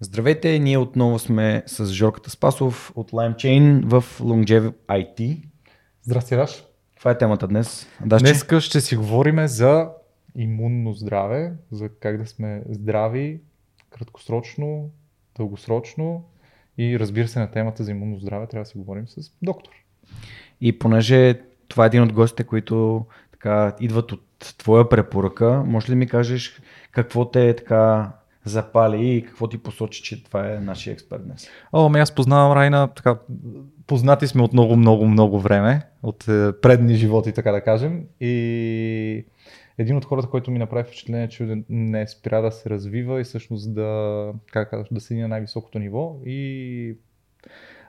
Здравейте, ние отново сме с Жорката Спасов от LimeChain в Longevity IT. Здрасти, Раш. Това е темата днес. Дашче? Днеска ще си говорим за имунно здраве, за как да сме здрави краткосрочно, дългосрочно и разбира се на темата за имунно здраве трябва да си говорим с доктор. И понеже това е един от гостите, които така идват от твоя препоръка, може ли ми кажеш какво те е така запали и какво ти посочи, че това е нашия експерт днес? О, ами аз познавам Райна, така, познати сме от много, много, много време, от е, предни животи, така да кажем. И един от хората, който ми направи впечатление, че не спря да се развива и всъщност да, как казваш, да седи на най-високото ниво и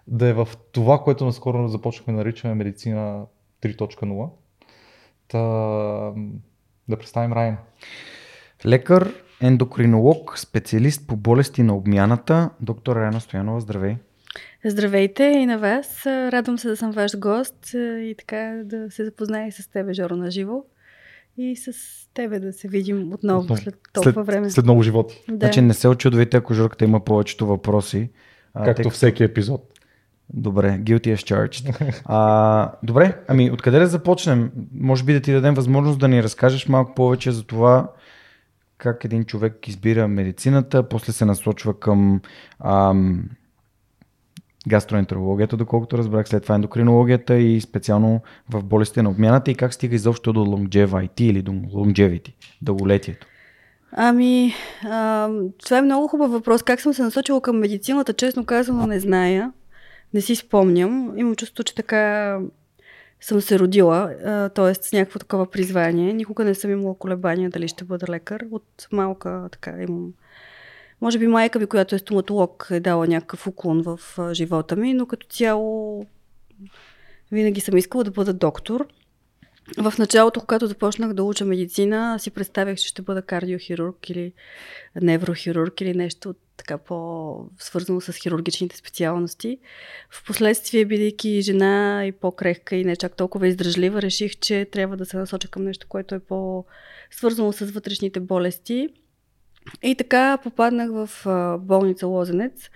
да е в това, което наскоро започнахме да наричаме медицина 3.0. Та, да представим Райан. Лекар, ендокринолог, специалист по болести на обмяната. Доктор Райана Стоянова, здравей. Здравейте и на вас. Радвам се да съм ваш гост и така да се запозная с тебе, Жоро, на живо. И с тебе да се видим отново, отново. след толкова след, време. След много животи. Да. Значи не се очудвайте, ако Жорката има повечето въпроси. Както тъй, всеки епизод. Добре, guilty as charged. А, добре, ами откъде да започнем? Може би да ти дадем възможност да ни разкажеш малко повече за това как един човек избира медицината, после се насочва към ам, гастроентерологията, доколкото разбрах, след това ендокринологията и специално в болестите на обмяната и как стига изобщо до longevity или до longevity, дълголетието. Ами, а, това е много хубав въпрос. Как съм се насочила към медицината, честно казано, не зная. Не си спомням. Имам чувство, че така съм се родила, т.е. с някакво такова призвание. Никога не съм имала колебания дали ще бъда лекар. От малка така имам. Може би майка ми, която е стоматолог, е дала някакъв уклон в живота ми, но като цяло винаги съм искала да бъда доктор. В началото, когато започнах да уча медицина, си представях, че ще бъда кардиохирург или неврохирург или нещо така по-свързано с хирургичните специалности. Впоследствие, бидейки жена и по-крехка и не чак толкова издръжлива, реших, че трябва да се насоча към нещо, което е по-свързано с вътрешните болести. И така попаднах в болница Лозенец.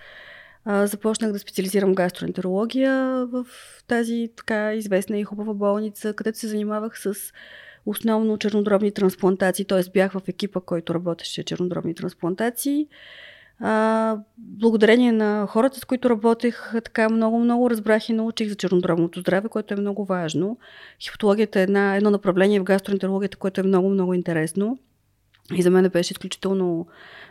Започнах да специализирам гастроентерология в тази така известна и хубава болница, където се занимавах с основно чернодробни трансплантации, т.е. бях в екипа, който работеше чернодробни трансплантации. А, благодарение на хората, с които работех, така много-много разбрах и научих за чернодробното здраве, което е много важно. Хипатологията е една, едно направление в гастроентерологията, което е много-много интересно. И за мен беше изключително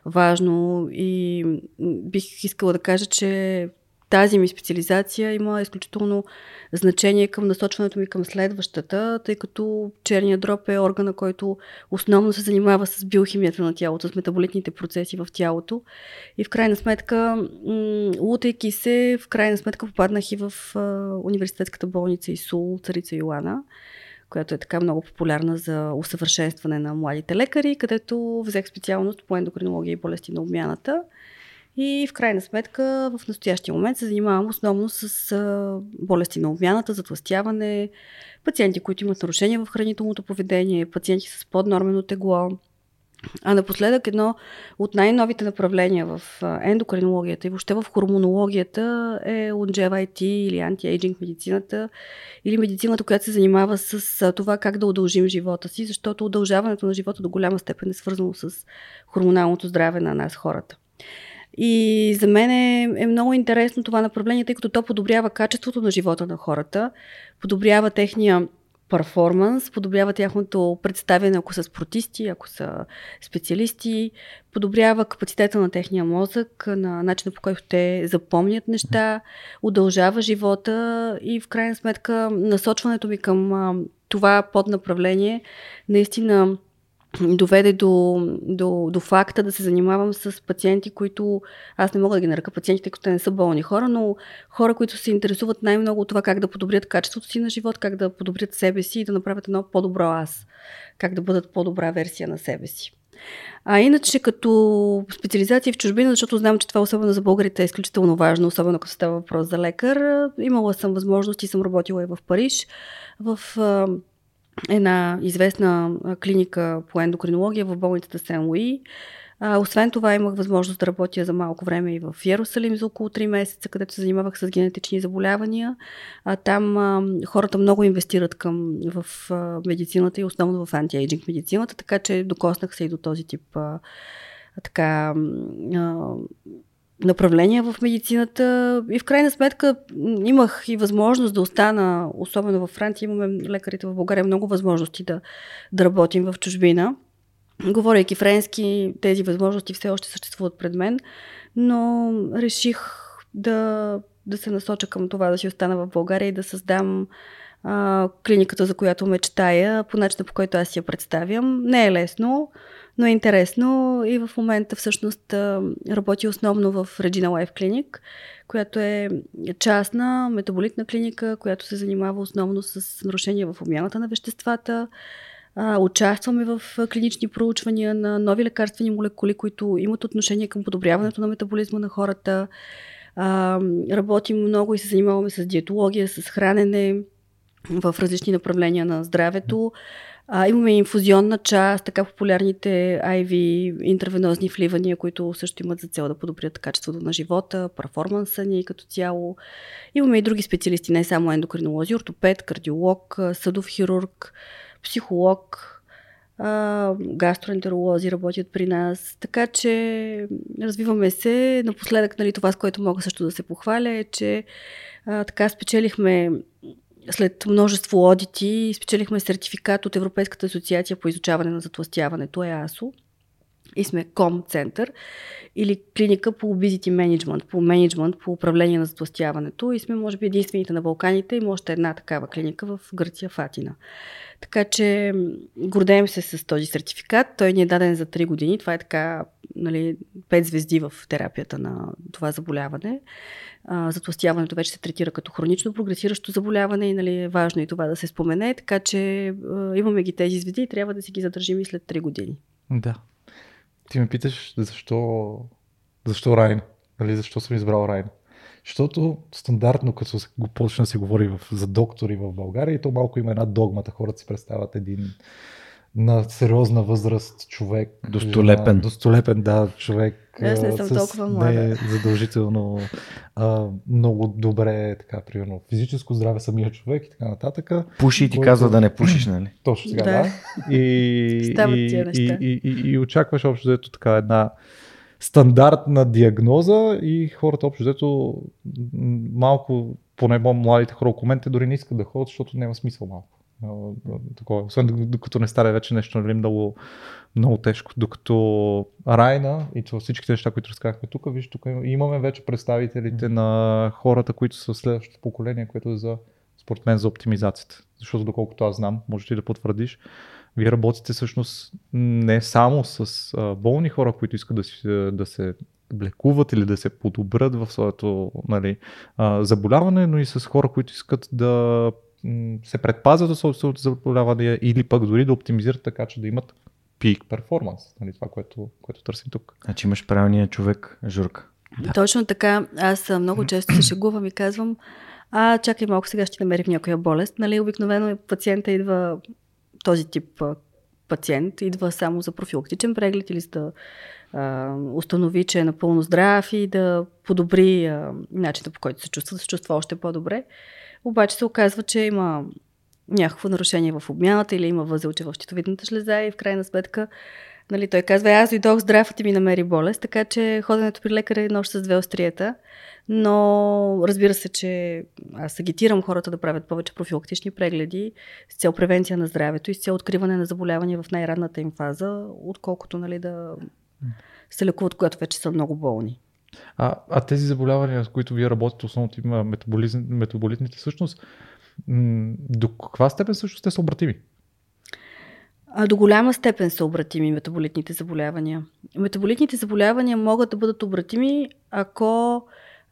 важно и бих искала да кажа, че тази ми специализация има изключително значение към насочването ми към следващата, тъй като черният дроб е органа, който основно се занимава с биохимията на тялото, с метаболитните процеси в тялото. И в крайна сметка, лутайки се, в крайна сметка попаднах и в университетската болница ИСУЛ, царица Йоана която е така много популярна за усъвършенстване на младите лекари, където взех специалност по ендокринология и болести на обмяната. И в крайна сметка в настоящия момент се занимавам основно с болести на обмяната, затластяване, пациенти, които имат нарушения в хранителното поведение, пациенти с поднормено тегло. А напоследък едно от най-новите направления в ендокринологията и въобще в хормонологията е longevity или антиейджинг медицината или медицината, която се занимава с това как да удължим живота си, защото удължаването на живота до голяма степен е свързано с хормоналното здраве на нас хората. И за мен е, е много интересно това направление, тъй като то подобрява качеството на живота на хората, подобрява техния перформанс, подобрява тяхното представяне, ако са спортисти, ако са специалисти, подобрява капацитета на техния мозък, на начина по който те запомнят неща, удължава живота и в крайна сметка насочването ми към това поднаправление наистина доведе до, до, до факта да се занимавам с пациенти, които аз не мога да ги нарека пациенти, тъй като те не са болни хора, но хора, които се интересуват най-много от това как да подобрят качеството си на живот, как да подобрят себе си и да направят едно по-добро аз, как да бъдат по-добра версия на себе си. А иначе като специализация в чужбина, защото знам, че това особено за българите е изключително важно, особено като става въпрос за лекар, имала съм възможност и съм работила и в Париж, в една известна клиника по ендокринология в болницата Сен Луи. Освен това имах възможност да работя за малко време и в Иерусалим за около 3 месеца, където се занимавах с генетични заболявания. А, там а, хората много инвестират към, в а, медицината и основно в антиейджинг медицината, така че докоснах се и до този тип а, така а, направления в медицината и в крайна сметка имах и възможност да остана, особено във Франция, имаме лекарите в България много възможности да, да работим в чужбина. Говорейки френски, тези възможности все още съществуват пред мен, но реших да, да се насоча към това, да си остана в България и да създам а, клиниката, за която мечтая, по начина по който аз я представям. Не е лесно, но е интересно и в момента всъщност работи основно в Regina Life Clinic, която е частна метаболитна клиника, която се занимава основно с нарушения в обмяната на веществата. Участваме в клинични проучвания на нови лекарствени молекули, които имат отношение към подобряването на метаболизма на хората. Работим много и се занимаваме с диетология, с хранене в различни направления на здравето. А, имаме инфузионна част, така популярните IV интравенозни вливания, които също имат за цел да подобрят качеството на живота, перформанса ни като цяло. Имаме и други специалисти, не само ендокринолози, ортопед, кардиолог, съдов хирург, психолог, а, гастроентеролози работят при нас. Така че развиваме се. Напоследък, нали, това, с което мога също да се похваля, е, че а, така спечелихме след множество одити спечелихме сертификат от Европейската асоциация по изучаване на затластяването ЕАСО и сме ком център или клиника по obesity management, по менеджмент, по управление на затластяването и сме може би единствените на Балканите, има още една такава клиника в Гърция, Фатина. Така че гордеем се с този сертификат. Той ни е даден за 3 години. Това е така, нали, 5 звезди в терапията на това заболяване. Затластяването вече се третира като хронично прогресиращо заболяване и нали, е важно и това да се спомене. Така че имаме ги тези звезди и трябва да си ги задържим и след 3 години. Да. Ти ме питаш защо, защо Райн? Нали, защо съм избрал Райн? Защото стандартно, като го почна да се говори в, за доктори в България, то малко има една догмата. Хората си представят един на сериозна възраст човек. Достолепен. достолепен, да, човек. Аз не съм с, толкова млада. Не задължително а, много добре, така, примерно, физическо здраве самия човек и така нататък. Пуши и ти който... казва да не пушиш, нали? Точно сега, да. да. И, Стават и, тия неща. И, и, и, и очакваш общо взето така една стандартна диагноза и хората общо взето малко, поне младите хора около мен, те дори не искат да ходят, защото няма смисъл малко. Такова. Освен докато не стане вече нещо нали, много, много тежко. Докато Райна и всичките неща, които разказахме тук, виж, тук имаме вече представителите на хората, които са следващото поколение, което е за, според мен, за оптимизацията. Защото доколкото аз знам, можеш ли да потвърдиш, вие работите всъщност не само с а, болни хора, които искат да, си, да се лекуват или да се подобрят в своето нали, а, заболяване, но и с хора, които искат да се предпазват от собственото заболяване или пък дори да оптимизират така, че да имат пик перформанс. Нали, това, което, което търсим тук. Значи имаш правилния човек, Журка. Да. Точно така. Аз много често се шегувам и казвам, а чакай малко, сега ще намерим някоя болест. Нали, обикновено пациента идва този тип пациент, идва само за профилактичен преглед или за да а, установи, че е напълно здрав и да подобри а, начина по който се чувства, да се чувства още по-добре. Обаче се оказва, че има някакво нарушение в обмяната или има възелче в щитовидната жлеза и в крайна сметка нали, той казва, аз дойдох здрав, и ти ми намери болест, така че ходенето при лекаря е нощ с две острията. Но разбира се, че аз агитирам хората да правят повече профилактични прегледи с цел превенция на здравето и с цел откриване на заболявания в най-ранната им фаза, отколкото нали, да се лекуват, когато вече са много болни. А, а тези заболявания, с които вие работите, основно има метаболитните, всъщност, до каква степен също те са обратими? А, до голяма степен са обратими метаболитните заболявания. Метаболитните заболявания могат да бъдат обратими, ако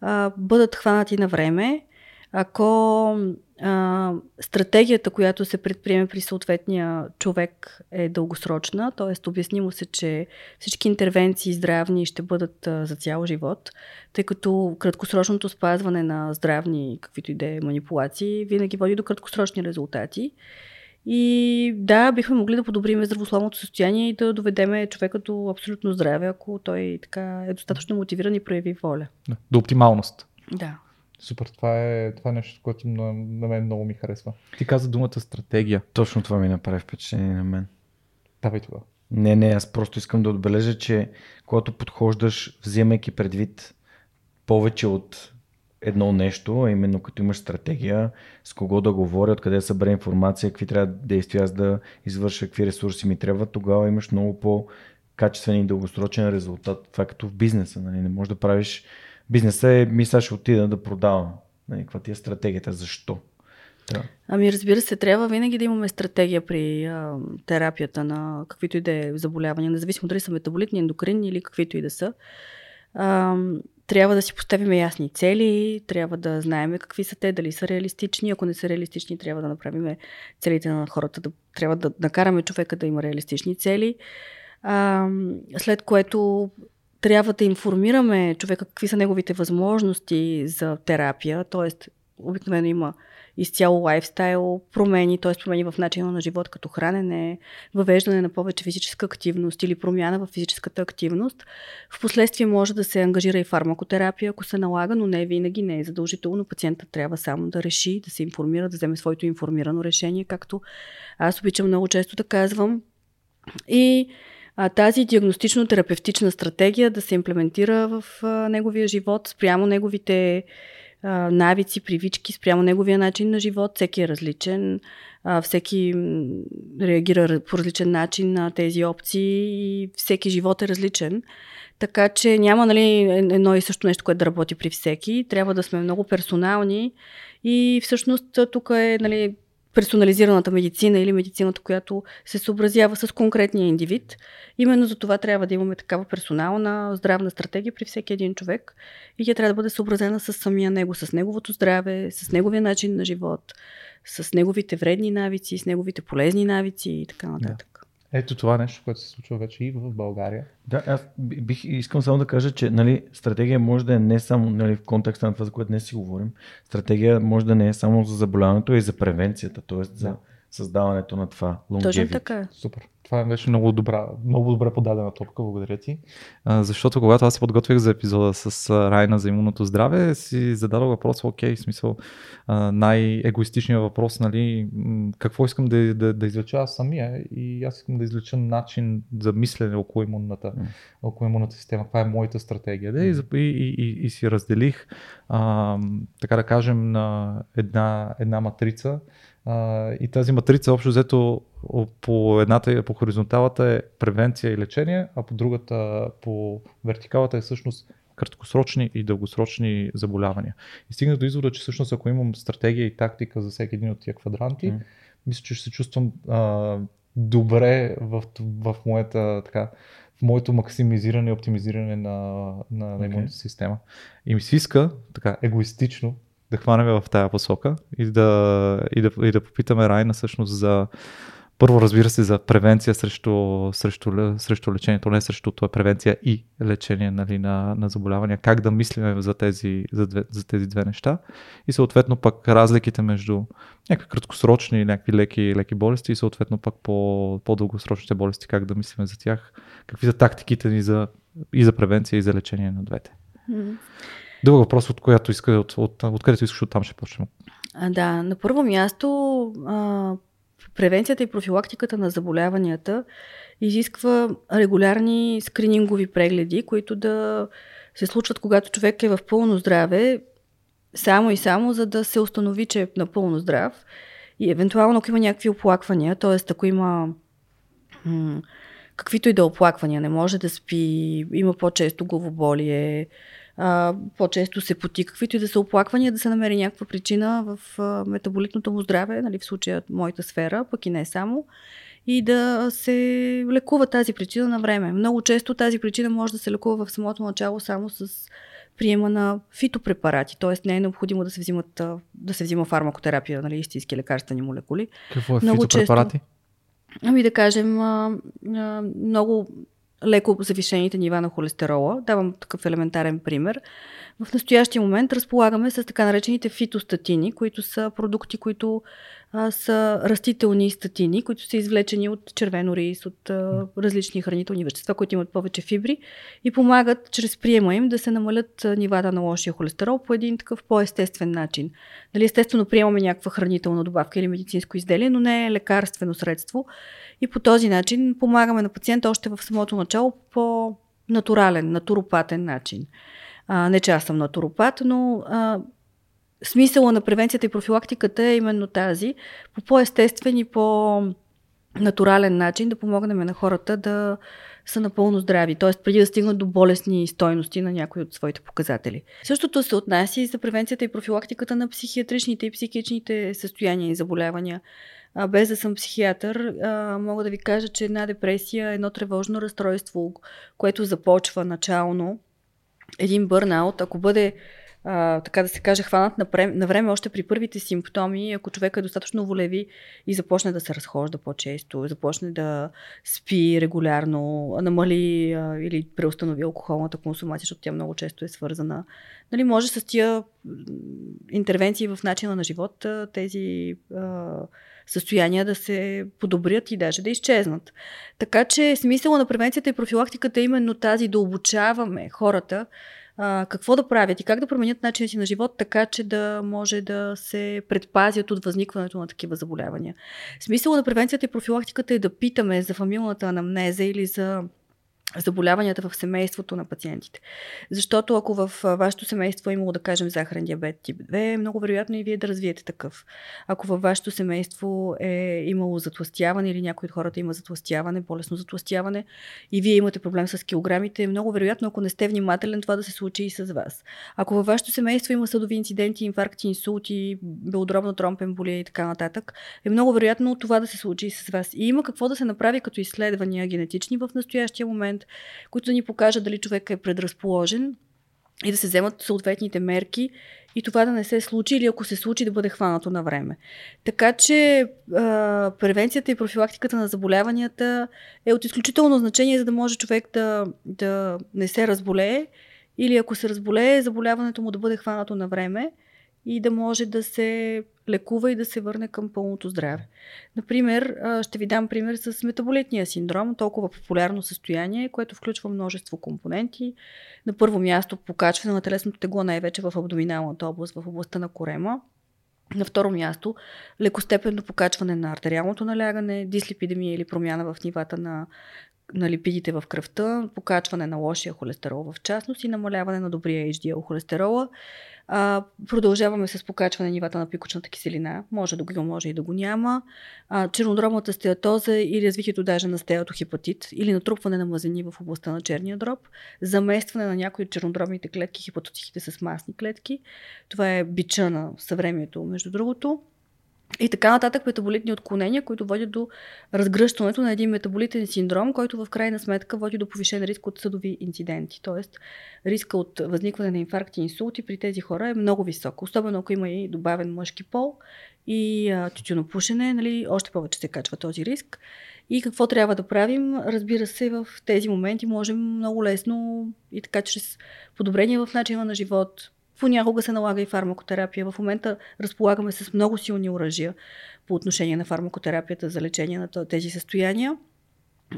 а, бъдат хванати на време, ако а, стратегията, която се предприеме при съответния човек е дългосрочна, т.е. обяснимо се, че всички интервенции здравни ще бъдат а, за цял живот, тъй като краткосрочното спазване на здравни, каквито и да е манипулации, винаги води до краткосрочни резултати. И да, бихме могли да подобрим здравословното състояние и да доведеме човека до абсолютно здраве, ако той така е достатъчно мотивиран и прояви воля. Да, до оптималност. Да. Супер, това е, това е нещо, което на, на мен много ми харесва. Ти каза думата стратегия. Точно това ми направи впечатление на мен. Давай това. Не, не, аз просто искам да отбележа, че когато подхождаш, вземайки предвид повече от едно нещо, а именно като имаш стратегия, с кого да говоря, откъде да събера информация, какви трябва действия аз да извърша, какви ресурси ми трябва, тогава имаш много по-качествен и дългосрочен резултат. Това е като в бизнеса. Нали? Не можеш да правиш... Бизнеса е, мисля, ще отида да продавам. Нали? Каква ти е стратегията? Защо? Да. Ами разбира се, трябва винаги да имаме стратегия при а, терапията на каквито и да е заболявания, независимо дали са метаболитни, ендокринни или каквито и да са. А, трябва да си поставим ясни цели, трябва да знаем какви са те, дали са реалистични. Ако не са реалистични, трябва да направим целите на хората, да, трябва да накараме човека да има реалистични цели. А, след което трябва да информираме човека какви са неговите възможности за терапия, т.е. обикновено има изцяло лайфстайл промени, т.е. промени в начина на живот, като хранене, въвеждане на повече физическа активност или промяна в физическата активност. Впоследствие може да се ангажира и фармакотерапия, ако се налага, но не винаги не е задължително. Пациентът трябва само да реши, да се информира, да вземе своето информирано решение, както аз обичам много често да казвам. И а, тази диагностично-терапевтична стратегия да се имплементира в а, неговия живот спрямо неговите а, навици, привички спрямо неговия начин на живот. Всеки е различен, а, всеки реагира по различен начин на тези опции и всеки живот е различен. Така че няма нали, едно и също нещо, което да работи при всеки. Трябва да сме много персонални и всъщност тук е нали, персонализираната медицина или медицината, която се съобразява с конкретния индивид. Именно за това трябва да имаме такава персонална здравна стратегия при всеки един човек и тя трябва да бъде съобразена с самия него, с неговото здраве, с неговия начин на живот, с неговите вредни навици, с неговите полезни навици и така нататък. Ето това нещо, което се случва вече и в България. Да, аз бих искам само да кажа, че нали, стратегия може да е не само нали, в контекста на това, за което днес си говорим. Стратегия може да не е само за заболяването, а и за превенцията, т.е. за да. Създаването на това. Точно така. Супер. Това беше много, добра, много добре подадена топка, благодаря ти. А, защото когато аз се подготвих за епизода с Райна за имунното здраве, си зададох въпрос, окей, в смисъл най-егоистичният въпрос, нали, какво искам да, да, да извлеча аз самия и аз искам да извлеча начин за мислене около имунната, mm. около имунната система. Това е моята стратегия. Да? И, и, и, и, и си разделих, а, така да кажем, на една, една матрица, а, и тази матрица, общо взето, по едната, по хоризонталата е превенция и лечение, а по другата, по вертикалата е всъщност краткосрочни и дългосрочни заболявания. И стигнах до извода, че всъщност ако имам стратегия и тактика за всеки един от тия квадранти, mm. мисля, че ще се чувствам а, добре в, в моята така, в моето максимизиране и оптимизиране на, на, на имунната система. И ми се иска, така, егоистично, да хванем в тая посока и да, и да, и да попитаме Райна всъщност за първо, разбира се, за превенция срещу, срещу, срещу лечението, не срещу това превенция и лечение нали, на, на заболявания, как да мислим за тези, за, две, за тези две неща. И съответно пък разликите между някакви краткосрочни, някакви леки, леки болести и съответно пък по, по-дългосрочните болести, как да мислим за тях, какви са тактиките ни за, и за превенция и за лечение на двете. Друг въпрос, от която иска, от, от, от където искаш, оттам ще почнем. А, да, на първо място а, превенцията и профилактиката на заболяванията изисква регулярни скринингови прегледи, които да се случват, когато човек е в пълно здраве, само и само за да се установи, че е напълно здрав. И евентуално, ако има някакви оплаквания, т.е. ако има м- каквито и да оплаквания, не може да спи, има по-често главоболие, а, по-често се поти, каквито и да са оплаквания, да се намери някаква причина в а, метаболитното му здраве, нали, в случая моята сфера, пък и не само, и да се лекува тази причина на време. Много често тази причина може да се лекува в самото начало само с приема на фитопрепарати, т.е. не е необходимо да се, взимат, да се взима фармакотерапия, нали, истински лекарствени молекули. Какво е много фитопрепарати? Често, ами да кажем, а, а, много леко завишените нива на холестерола. Давам такъв елементарен пример. В настоящия момент разполагаме с така наречените фитостатини, които са продукти, които а, са растителни статини, които са извлечени от червено рис, от а, различни хранителни вещества, които имат повече фибри и помагат чрез приема им да се намалят нивата на лошия холестерол по един такъв по-естествен начин. Дали естествено приемаме някаква хранителна добавка или медицинско изделие, но не е лекарствено средство. И по този начин помагаме на пациента още в самото начало по натурален, натуропатен начин. А, не че аз съм натуропат, но а, смисъла на превенцията и профилактиката е именно тази, по по-естествен и по-натурален начин да помогнем на хората да са напълно здрави, т.е. преди да стигнат до болесни стойности на някои от своите показатели. Същото се отнася и за превенцията и профилактиката на психиатричните и психичните състояния и заболявания. А, без да съм психиатър, а, мога да ви кажа, че една депресия едно тревожно разстройство, което започва начално. Един бърнаут, ако бъде а, така да се каже, хванат на, време още при първите симптоми, ако човек е достатъчно волеви и започне да се разхожда по-често, започне да спи регулярно, намали а, или преустанови алкохолната консумация, защото тя много често е свързана. Нали, може с тия интервенции в начина на живот тези а, състояния да се подобрят и даже да изчезнат. Така че смисъла на превенцията и профилактиката е именно тази да обучаваме хората а, какво да правят и как да променят начина си на живот, така че да може да се предпазят от възникването на такива заболявания. Смисъла на превенцията и профилактиката е да питаме за фамилната анамнеза или за заболяванията в семейството на пациентите. Защото ако в вашето семейство е имало, да кажем, захарен диабет тип 2, е много вероятно и вие да развиете такъв. Ако във вашето семейство е имало затластяване или някой от хората има затластяване, болесно затластяване и вие имате проблем с килограмите, е много вероятно, ако не сте внимателен, това да се случи и с вас. Ако във вашето семейство има съдови инциденти, инфаркти, инсулти, белодробна тромпемболия и така нататък, е много вероятно това да се случи и с вас. И има какво да се направи като изследвания генетични в настоящия момент момент, които да ни покажат дали човек е предразположен и да се вземат съответните мерки и това да не се случи или ако се случи да бъде хванато на време. Така че а, превенцията и профилактиката на заболяванията е от изключително значение, за да може човек да, да не се разболее или ако се разболее, заболяването му да бъде хванато на време и да може да се лекува и да се върне към пълното здраве. Например, ще ви дам пример с метаболитния синдром, толкова популярно състояние, което включва множество компоненти. На първо място покачване на телесното тегло, най-вече в абдоминалната област, в областта на корема. На второ място, лекостепенно покачване на артериалното налягане, дислипидемия или промяна в нивата на на липидите в кръвта, покачване на лошия холестерол в частност и намаляване на добрия HDL холестерола. А, продължаваме с покачване нивата на пикочната киселина. Може да го може и да го няма. А, чернодробната стеатоза или развитието даже на стеатохепатит или натрупване на мазнини в областта на черния дроб. Заместване на някои от чернодробните клетки, хепатоцитите с масни клетки. Това е бича на съвремието, между другото. И така нататък метаболитни отклонения, които водят до разгръщането на един метаболитен синдром, който в крайна сметка води до повишен риск от съдови инциденти. Тоест, риска от възникване на инфаркти и инсулти при тези хора е много висок. Особено ако има и добавен мъжки пол и тютюнопушене, нали, още повече се качва този риск. И какво трябва да правим? Разбира се, в тези моменти можем много лесно и така чрез подобрение в начина на живот, Понякога се налага и фармакотерапия. В момента разполагаме с много силни оръжия по отношение на фармакотерапията за лечение на тези състояния.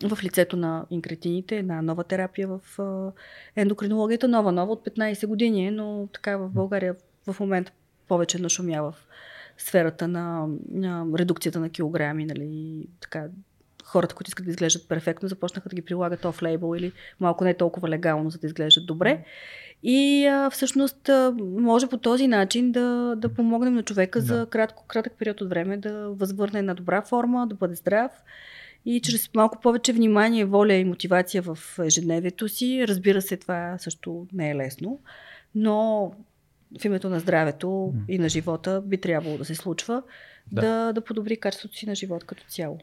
В лицето на инкретините, една нова терапия в ендокринологията, нова, нова от 15 години, но така в България в момента повече нашумява в сферата на, на редукцията на килограми, нали, така, хората, които искат да изглеждат перфектно, започнаха да ги прилагат оф лейбъл или малко не толкова легално, за да изглеждат добре. И а, всъщност а, може по този начин да, да помогнем на човека да. за кратко, кратък период от време да възвърне една добра форма, да бъде здрав и чрез малко повече внимание, воля и мотивация в ежедневието си. Разбира се, това също не е лесно, но в името на здравето mm. и на живота би трябвало да се случва да. Да, да подобри качеството си на живот като цяло.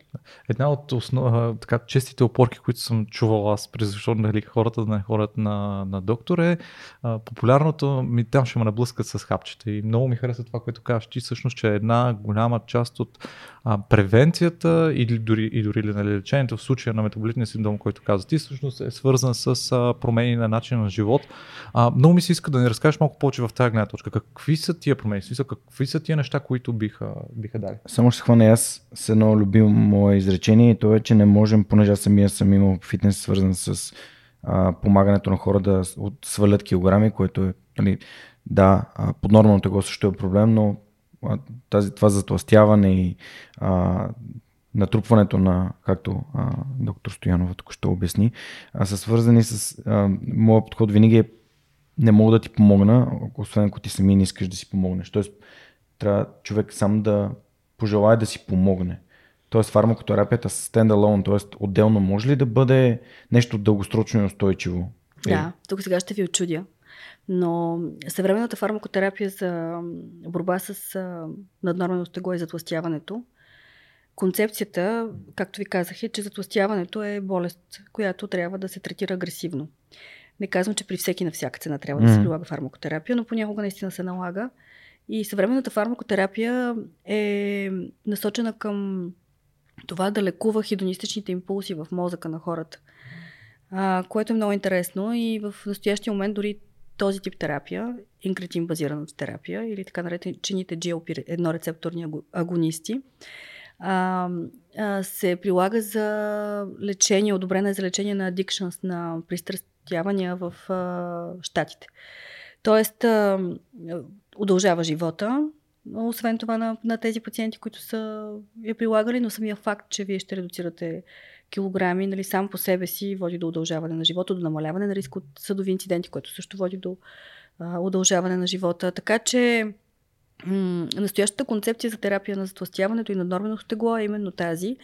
Една от основ... така, честите опорки, които съм чувал аз, защото нали, хората да не ходят на, на доктор е а, популярното, ми там ще ме наблъскат с хапчета и много ми харесва това, което казваш ти, всъщност, че една голяма част от а, превенцията или дори, и дори нали, лечението в случая на метаболитния синдром, който каза ти, всъщност е свързан с а, промени на начин на живот. А, много ми се иска да ни разкажеш малко повече в тази гледна точка. Какви са тия промени? Какви са тия неща, които биха, биха биха дали. Само ще хвана аз с едно любимо мое изречение и то е, че не можем, понеже аз самия съм имал фитнес свързан с а, помагането на хора да свалят килограми, което е, нали, да, а, поднормално тегло също е проблем, но тази, това затластяване и а, натрупването на, както а, доктор Стоянова тук ще обясни, а, са свързани с... Моят подход винаги е не мога да ти помогна, освен ако ти сами не искаш да си помогнеш. Тоест, трябва човек сам да пожелая да си помогне. Тоест, фармакотерапията с стендалон, т.е. отделно може ли да бъде нещо дългосрочно и устойчиво? Е, Да, тук сега ще ви очудя. Но съвременната фармакотерапия за борба с а, наднормено тегло и затластяването, концепцията, както ви казах, е, че затластяването е болест, която трябва да се третира агресивно. Не казвам, че при всеки на всяка цена трябва да се прилага фармакотерапия, но понякога наистина се налага. И съвременната фармакотерапия е насочена към това да лекува хидонистичните импулси в мозъка на хората а, което е много интересно и в настоящия момент дори този тип терапия, инкретин базираната терапия или така наречените GLP-1 рецепторни аго- агонисти, а, а, се прилага за лечение, одобрена е за лечение на addictions, на пристрастявания в а, щатите. Тоест, а, удължава живота, освен това на, на тези пациенти, които са я прилагали, но самия факт, че вие ще редуцирате килограми, нали, сам по себе си води до удължаване на живота, до намаляване на риск от съдови инциденти, което също води до а, удължаване на живота. Така че м- настоящата концепция за терапия на затластяването и на норменото тегло е именно тази.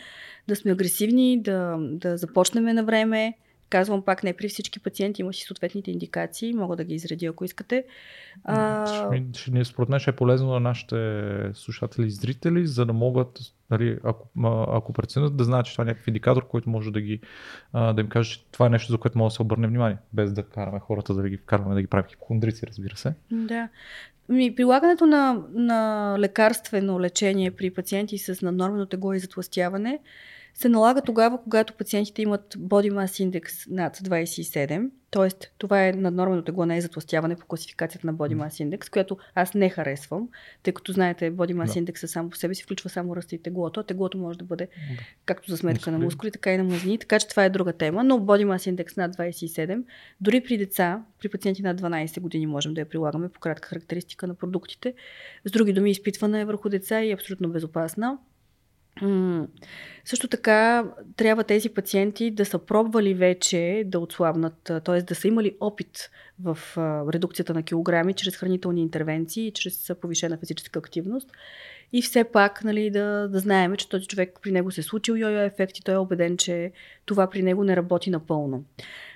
Да сме агресивни, да, да започнем на време. Казвам пак, не при всички пациенти, има си съответните индикации, мога да ги изредя, ако искате. А, Ще, според мен ще е полезно на нашите слушатели и зрители, за да могат, нали, ако, ако преценят, да знаят, че това е някакъв индикатор, който може да, ги, да им каже, че това е нещо, за което може да се обърне внимание, без да караме хората да ги вкарваме да ги правим хипохондрици, разбира се. Да. Ми, прилагането на, на лекарствено лечение при пациенти с наднормено тегло и затластяване се налага тогава, когато пациентите имат body mass index над 27, т.е. това е наднормено тегло, не е затластяване по класификацията на body mass index, която аз не харесвам, тъй като знаете, body mass Да. index само по себе си включва само ръста и теглото, а теглото може да бъде както за сметка на Мускули. мускули, така и на мазнини, така че това е друга тема, но body mass index над 27, дори при деца, при пациенти над 12 години можем да я прилагаме по кратка характеристика на продуктите. С други думи, изпитвана е върху деца и е абсолютно безопасна. Също така трябва тези пациенти да са пробвали вече да отслабнат, т.е. да са имали опит в редукцията на килограми чрез хранителни интервенции, чрез повишена физическа активност. И все пак нали, да, да знаем, че този човек при него се е случил йо-йо ефект и той е убеден, че това при него не работи напълно.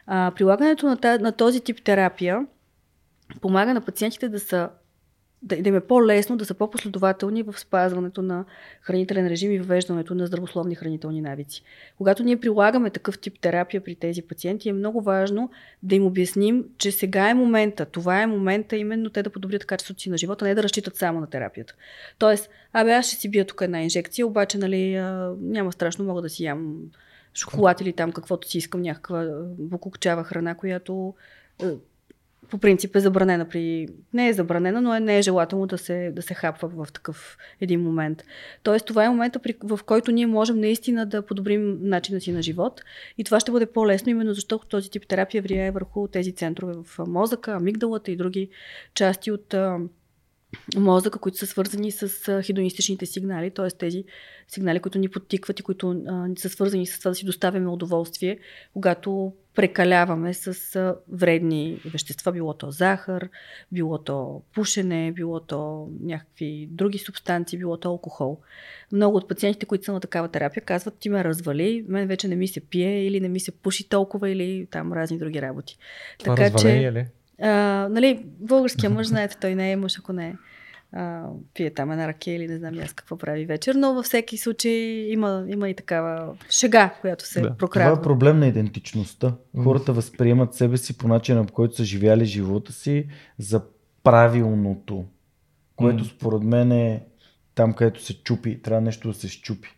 А, прилагането на, на този тип терапия помага на пациентите да са да, да им е по-лесно да са по-последователни в спазването на хранителен режим и въвеждането на здравословни хранителни навици. Когато ние прилагаме такъв тип терапия при тези пациенти, е много важно да им обясним, че сега е момента, това е момента именно те да подобрят качеството си на живота, не да разчитат само на терапията. Тоест, абе аз ще си бия тук една инжекция, обаче нали, няма страшно, мога да си ям шоколад или там каквото си искам, някаква букукчава храна, която по принцип е забранена при... Не е забранена, но е, не е желателно да се, да се хапва в такъв един момент. Тоест, това е момента, при, в който ние можем наистина да подобрим начина си на живот и това ще бъде по-лесно, именно защото този тип терапия влияе върху тези центрове в мозъка, амигдалата и други части от мозъка, които са свързани с а, хидонистичните сигнали, т.е. тези сигнали, които ни подтикват и които а, са свързани с това да си доставяме удоволствие, когато прекаляваме с вредни вещества, било то захар, било то пушене, било то някакви други субстанции, било то алкохол. Много от пациентите, които са на такава терапия, казват, ти ме развали, мен вече не ми се пие или не ми се пуши толкова или там разни други работи. Това така, разваление ли? А, нали, българския мъж, знаете, той не е мъж, ако не е. А, пие там една ракия или не знам аз какво прави вечер, но във всеки случай има, има и такава шега, която се Да. да. Това прокрадва. е проблем на идентичността. Хората възприемат себе си по начина, по който са живяли живота си за правилното, което според мен е там, където се чупи. Трябва нещо да се щупи.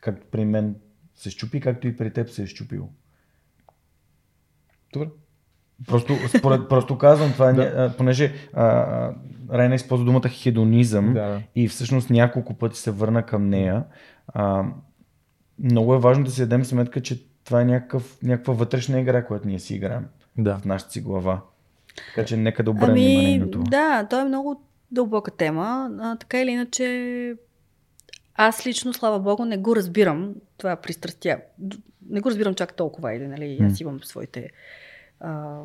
Както при мен се щупи, както и при теб се е щупило. Добре. Просто, според, просто казвам това, да. а, понеже а, Райна използва думата хедонизъм Да. и всъщност няколко пъти се върна към нея. А, много е важно да си дадем сметка, че това е някакъв, някаква вътрешна игра, която ние си играем Да. в нашата си глава. Така че нека да обърнем внимание Ами, на това. да, то е много дълбока тема. А, така или иначе, аз лично, слава богу, не го разбирам. Това пристрастя. Не го разбирам чак толкова, или, нали, аз имам своите а,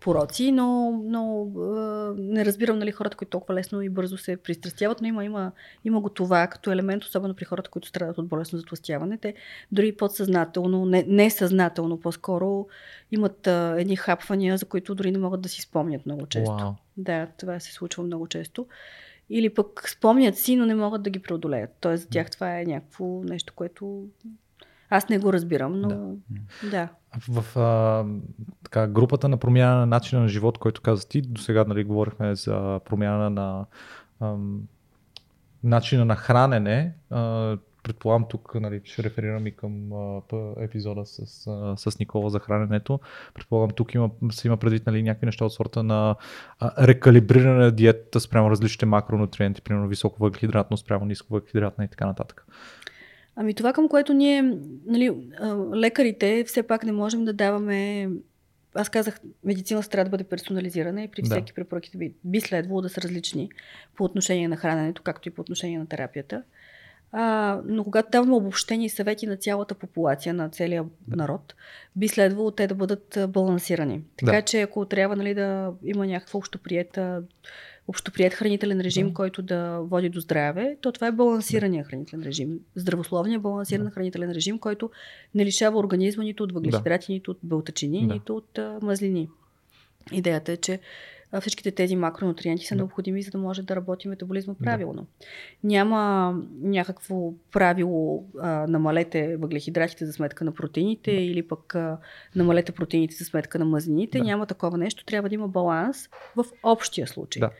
пороци, но, но а, не разбирам нали, хората, които толкова лесно и бързо се пристрастяват, но има, има, има го това като елемент, особено при хората, които страдат от болестно затластяване. Те дори подсъзнателно, не, несъзнателно по-скоро, имат а, едни хапвания, за които дори не могат да си спомнят много често. Вау. Да, това се случва много често. Или пък спомнят си, но не могат да ги преодолеят. Тоест за тях това е някакво нещо, което аз не го разбирам, но да. да. В а, така, групата на промяна на начина на живот, който каза ти, до сега нали, говорихме за промяна на ам, начина на хранене. А, предполагам тук нали, ще реферирам и към а, епизода с, а, с Никола за храненето. Предполагам тук има, се има предвид нали, някакви неща от сорта на а, рекалибриране на диетата спрямо различните макронутриенти, примерно високо въглехидратно, спрямо ниско въглехидратна и така нататък. Ами това, към което ние, нали, лекарите, все пак не можем да даваме. Аз казах, медицината трябва да бъде персонализирана и при Да. всеки препоръките би, би следвало да са различни по отношение на храненето, както и по отношение на терапията. А, но когато даваме обобщени съвети на цялата популация, на целия народ, би следвало те да бъдат балансирани. Така Да. че ако трябва нали, да има някаква общоприета общоприет хранителен режим, Да. който да води до здраве, то това е балансирания хранителен режим. Здравословният балансиран хранителен режим, който не лишава организма нито от въглехидрати, нито от белтъчини, Да. нито от а, мазнини. Идеята е, че всичките тези макронутриенти са Да. необходими, за да може да работи метаболизма правилно. Няма някакво правило а, намалете въглехидратите за сметка на протеините или пък а, намалете протеините за сметка на мазнините. Да. Няма такова нещо. Трябва да има баланс в общия случай. Да.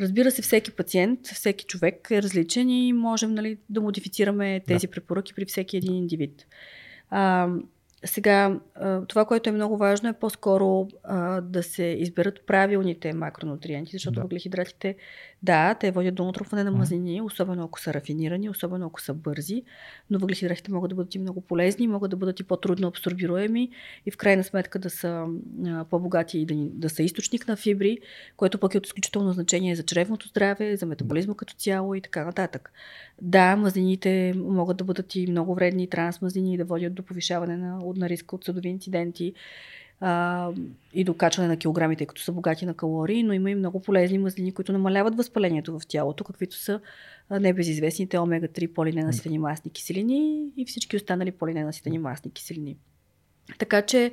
Разбира се, всеки пациент, всеки човек е различен и можем нали, да модифицираме тези да. препоръки при всеки един индивид. А, сега, това, което е много важно е по-скоро а, да се изберат правилните макронутриенти, защото Да. въглехидратите, да, те водят до натрупване на мазнини, особено ако са рафинирани, особено ако са бързи, но въглехидратите могат да бъдат и много полезни, могат да бъдат и по-трудно абсорбируеми и в крайна сметка да са а, по-богати и да, да са източник на фибри, което пък е от изключително значение за чревното здраве, за метаболизма като цяло и така нататък. Да, мазнините могат да бъдат и много вредни, трансмазнини и да водят до повишаване на, на риска от съдови инциденти а, и до качване на килограми, тъй като са богати на калории, но има и много полезни мазнини, които намаляват възпалението в тялото, каквито са небезизвестните омега-3 полиненаситени масни киселини и всички останали полиненаситени масни киселини. Така че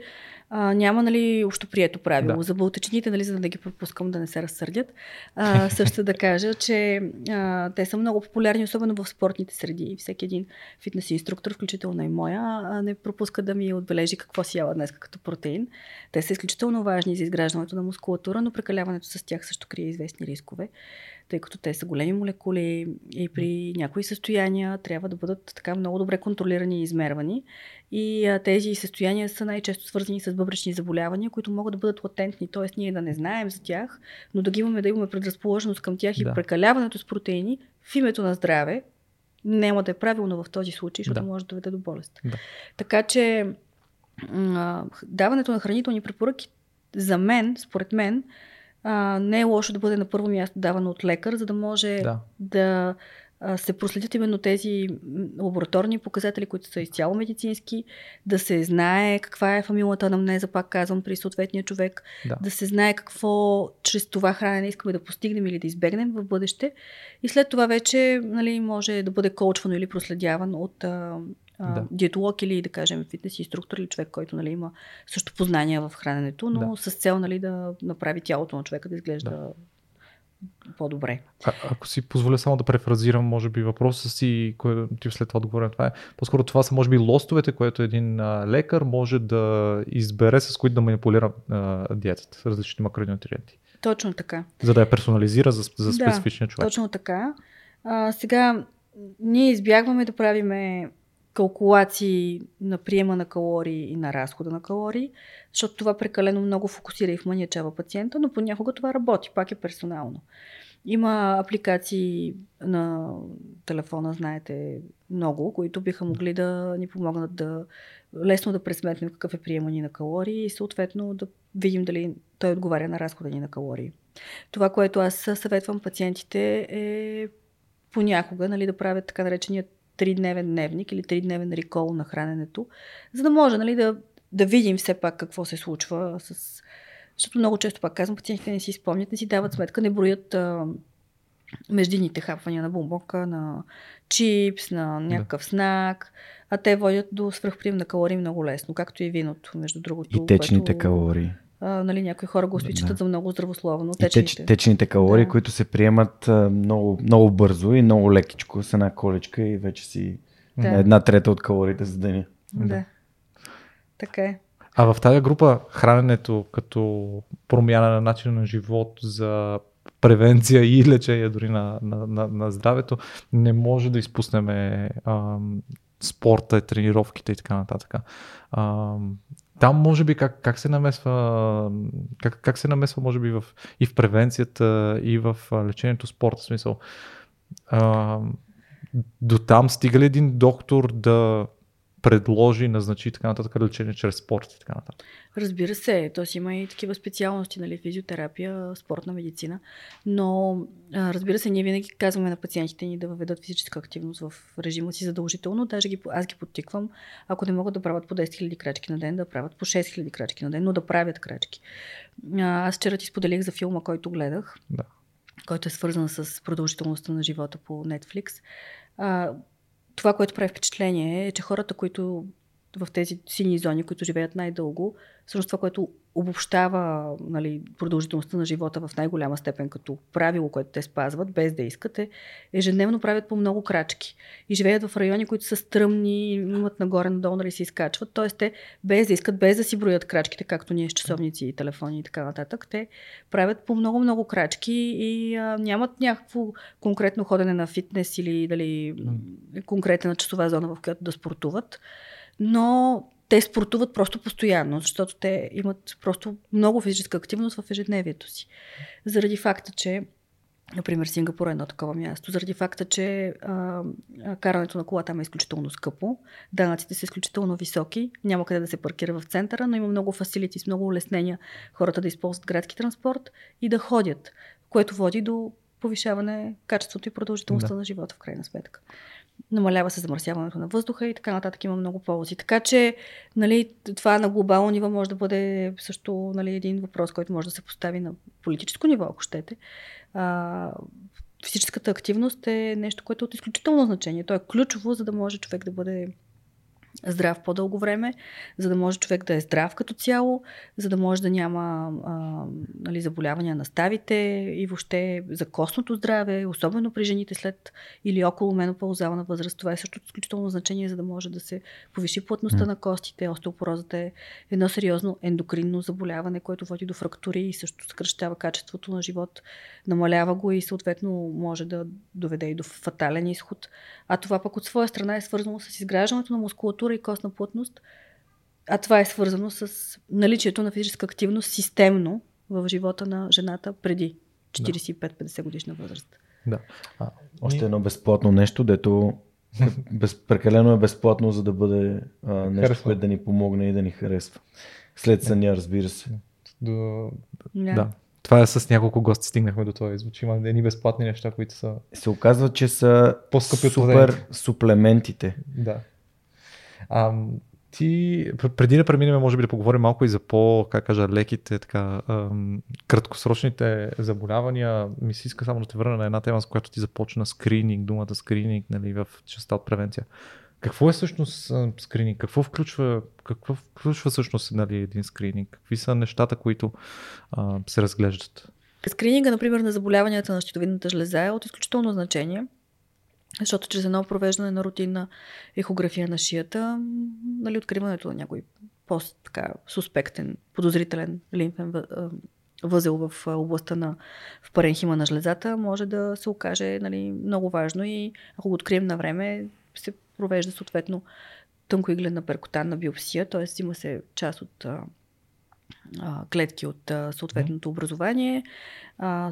а, няма нали, общоприето правило. Да. За бълтачините, нали, за да не ги пропускам да не се разсърдят, а, също да кажа, че а, те са много популярни, особено в спортните среди. Всеки един фитнес инструктор, включително и моя, а, не пропуска да ми отбележи какво си яла днес като протеин. Те са изключително важни за изграждането на мускулатура, но прекаляването с тях също крие известни рискове, тъй като те са големи молекули и при някои състояния трябва да бъдат така много добре контролирани и измервани. И а, тези състояния са най-често свързани с бъбречни заболявания, които могат да бъдат латентни, т.е. ние да не знаем за тях, но да ги имаме, да имаме предразположеност към тях и Да. прекаляването с протеини в името на здраве няма да е правилно в този случай, защото Да. може да доведе до болест. Да. Така че даването на хранителни препоръки за мен, според мен, а, не е лошо да бъде на първо място давано от лекар, за да може Да. да се проследят именно тези лабораторни показатели, които са изцяло медицински, да се знае каква е фамилната анамнеза, пак казвам, при съответния човек, Да. да се знае какво чрез това хранене искаме да постигнем или да избегнем в бъдеще. И след това вече нали, може да бъде коучвано или проследяван от Да. диетолог или да кажем фитнес инструктор или човек, който нали, има също познания в храненето, но Да. с цел нали, да направи тялото на човека да изглежда по-добре. А, ако си позволя само да префразирам, може би въпроса си, който ти след това отговоря на това е, по-скоро това са може би лостовете, което един а, лекар може да избере, с които да манипулира а, диетата, различни макронутриенти, Точно така. за да я персонализира за, за Да, специфичния човек. Точно така. А, сега, ние избягваме да правиме калкулации на приема на калории и на разхода на калории, защото това прекалено много фокусира и вманячава пациента, но понякога това работи, пак е персонално. Има апликации на телефона, знаете, много, които биха могли да ни помогнат да лесно да пресметнем какъв е приема ни на калории и съответно да видим дали той отговаря на разхода ни на калории. Това, което аз съветвам пациентите е понякога нали, да правят така наречения тридневен дневник или тридневен рекол на храненето, за да може нали, да, да видим все пак какво се случва с... Защото много често пак казвам, пациентите не си спомнят, не си дават сметка, не броят а, междинните хапвания на бомбока, на чипс, на някакъв да. знак, а те водят до свръхприем на калории много лесно, както и виното, между другото. И течните което, калории. А, нали, някои хора го спичат да. за много здравословно. Течните, теч, течните калории, да. които се приемат а, много, много бързо и много лекичко с една колечка и вече си да. една трета от калориите за деня. Да. да. Така е. А в тази група храненето като промяна на начина на живот за превенция и лечение дори на, на, на, на здравето, не може да изпуснем спорта, тренировките и така нататък. А, там може би как, как се намесва, как, как се намесва може би в, и в превенцията, и в лечението спорта, в смисъл. А, до там стига ли един доктор да предложи, назначи така нататък лечение чрез спорт и така нататък. Разбира се, т.е. има и такива специалности, нали, физиотерапия, спортна медицина, но разбира се, ние винаги казваме на пациентите ни да въведат физическа активност в режима си задължително, даже ги, аз ги подтиквам, ако не могат да правят по 10 000 крачки на ден, да правят по 6 000 крачки на ден, но да правят крачки. Аз вчера ти споделих за филма, който гледах, да. който е свързан с продължителността на живота по Netflix това, което прави впечатление е, че хората, които в тези сини зони, които живеят най-дълго, всъщност това, което обобщава нали, продължителността на живота в най-голяма степен като правило, което те спазват, без да искат, е ежедневно правят по много крачки. И живеят в райони, които са стръмни, имат нагоре-надолу, нали се изкачват. Тоест те без да искат, без да си броят крачките, както ние с часовници и телефони и така нататък, те правят по много-много крачки и а, нямат някакво конкретно ходене на фитнес или дали конкретна часова зона, в която да спортуват. Но те спортуват просто постоянно, защото те имат просто много физическа активност в ежедневието си. Заради факта, че Например, Сингапур е едно такова място, заради факта, че а, карането на кола там е изключително скъпо, данъците са изключително високи, няма къде да се паркира в центъра, но има много фасилити много улеснения хората да използват градски транспорт и да ходят, което води до повишаване качеството и продължителността да. на живота в крайна сметка намалява се замърсяването на въздуха и така нататък има много ползи. Така че нали, това на глобално ниво може да бъде също нали, един въпрос, който може да се постави на политическо ниво, ако щете. А, физическата активност е нещо, което е от изключително значение. То е ключово, за да може човек да бъде здрав по-дълго време, за да може човек да е здрав като цяло, за да може да няма а, нали, заболявания на ставите и въобще за костното здраве, особено при жените след или около менопаузална възраст. Това е също изключително значение, за да може да се повиши плътността mm. на костите. Остеопорозата е едно сериозно ендокринно заболяване, което води до фрактури и също съкръщава качеството на живот, намалява го и съответно може да доведе и до фатален изход. А това пък от своя страна е свързано с изграждането на мускулатура мускулатура и костна плътност, а това е свързано с наличието на физическа активност системно в живота на жената преди 45-50 годишна възраст. Да. А, Още едно безплатно нещо, дето без, прекалено е безплатно, за да бъде а, нещо, което да ни помогне и да ни харесва. След съня, разбира се. До... Да. да. Това е с няколко гости стигнахме до това извод, има едни безплатни неща, които са... Се оказва, че са по-скъпи супер суплементите. Да. А, ти, преди да преминем, може би да поговорим малко и за по, как кажа, леките, така, краткосрочните заболявания, ми се иска само да те върна на една тема, с която ти започна скрининг, думата скрининг, нали, в частта от превенция. Какво е всъщност скрининг? Какво включва, какво включва всъщност нали, един скрининг? Какви са нещата, които а, се разглеждат? Скрининга, например, на заболяванията на щитовидната жлеза е от изключително значение – защото чрез едно провеждане на рутинна ехография на шията, нали, откриването на някой по-суспектен, подозрителен лимфен възел в областта на в паренхима на жлезата може да се окаже нали, много важно и ако го открием на време, се провежда съответно тънкоиглена перкутанна биопсия, т.е. взима се част от клетки от съответното образование.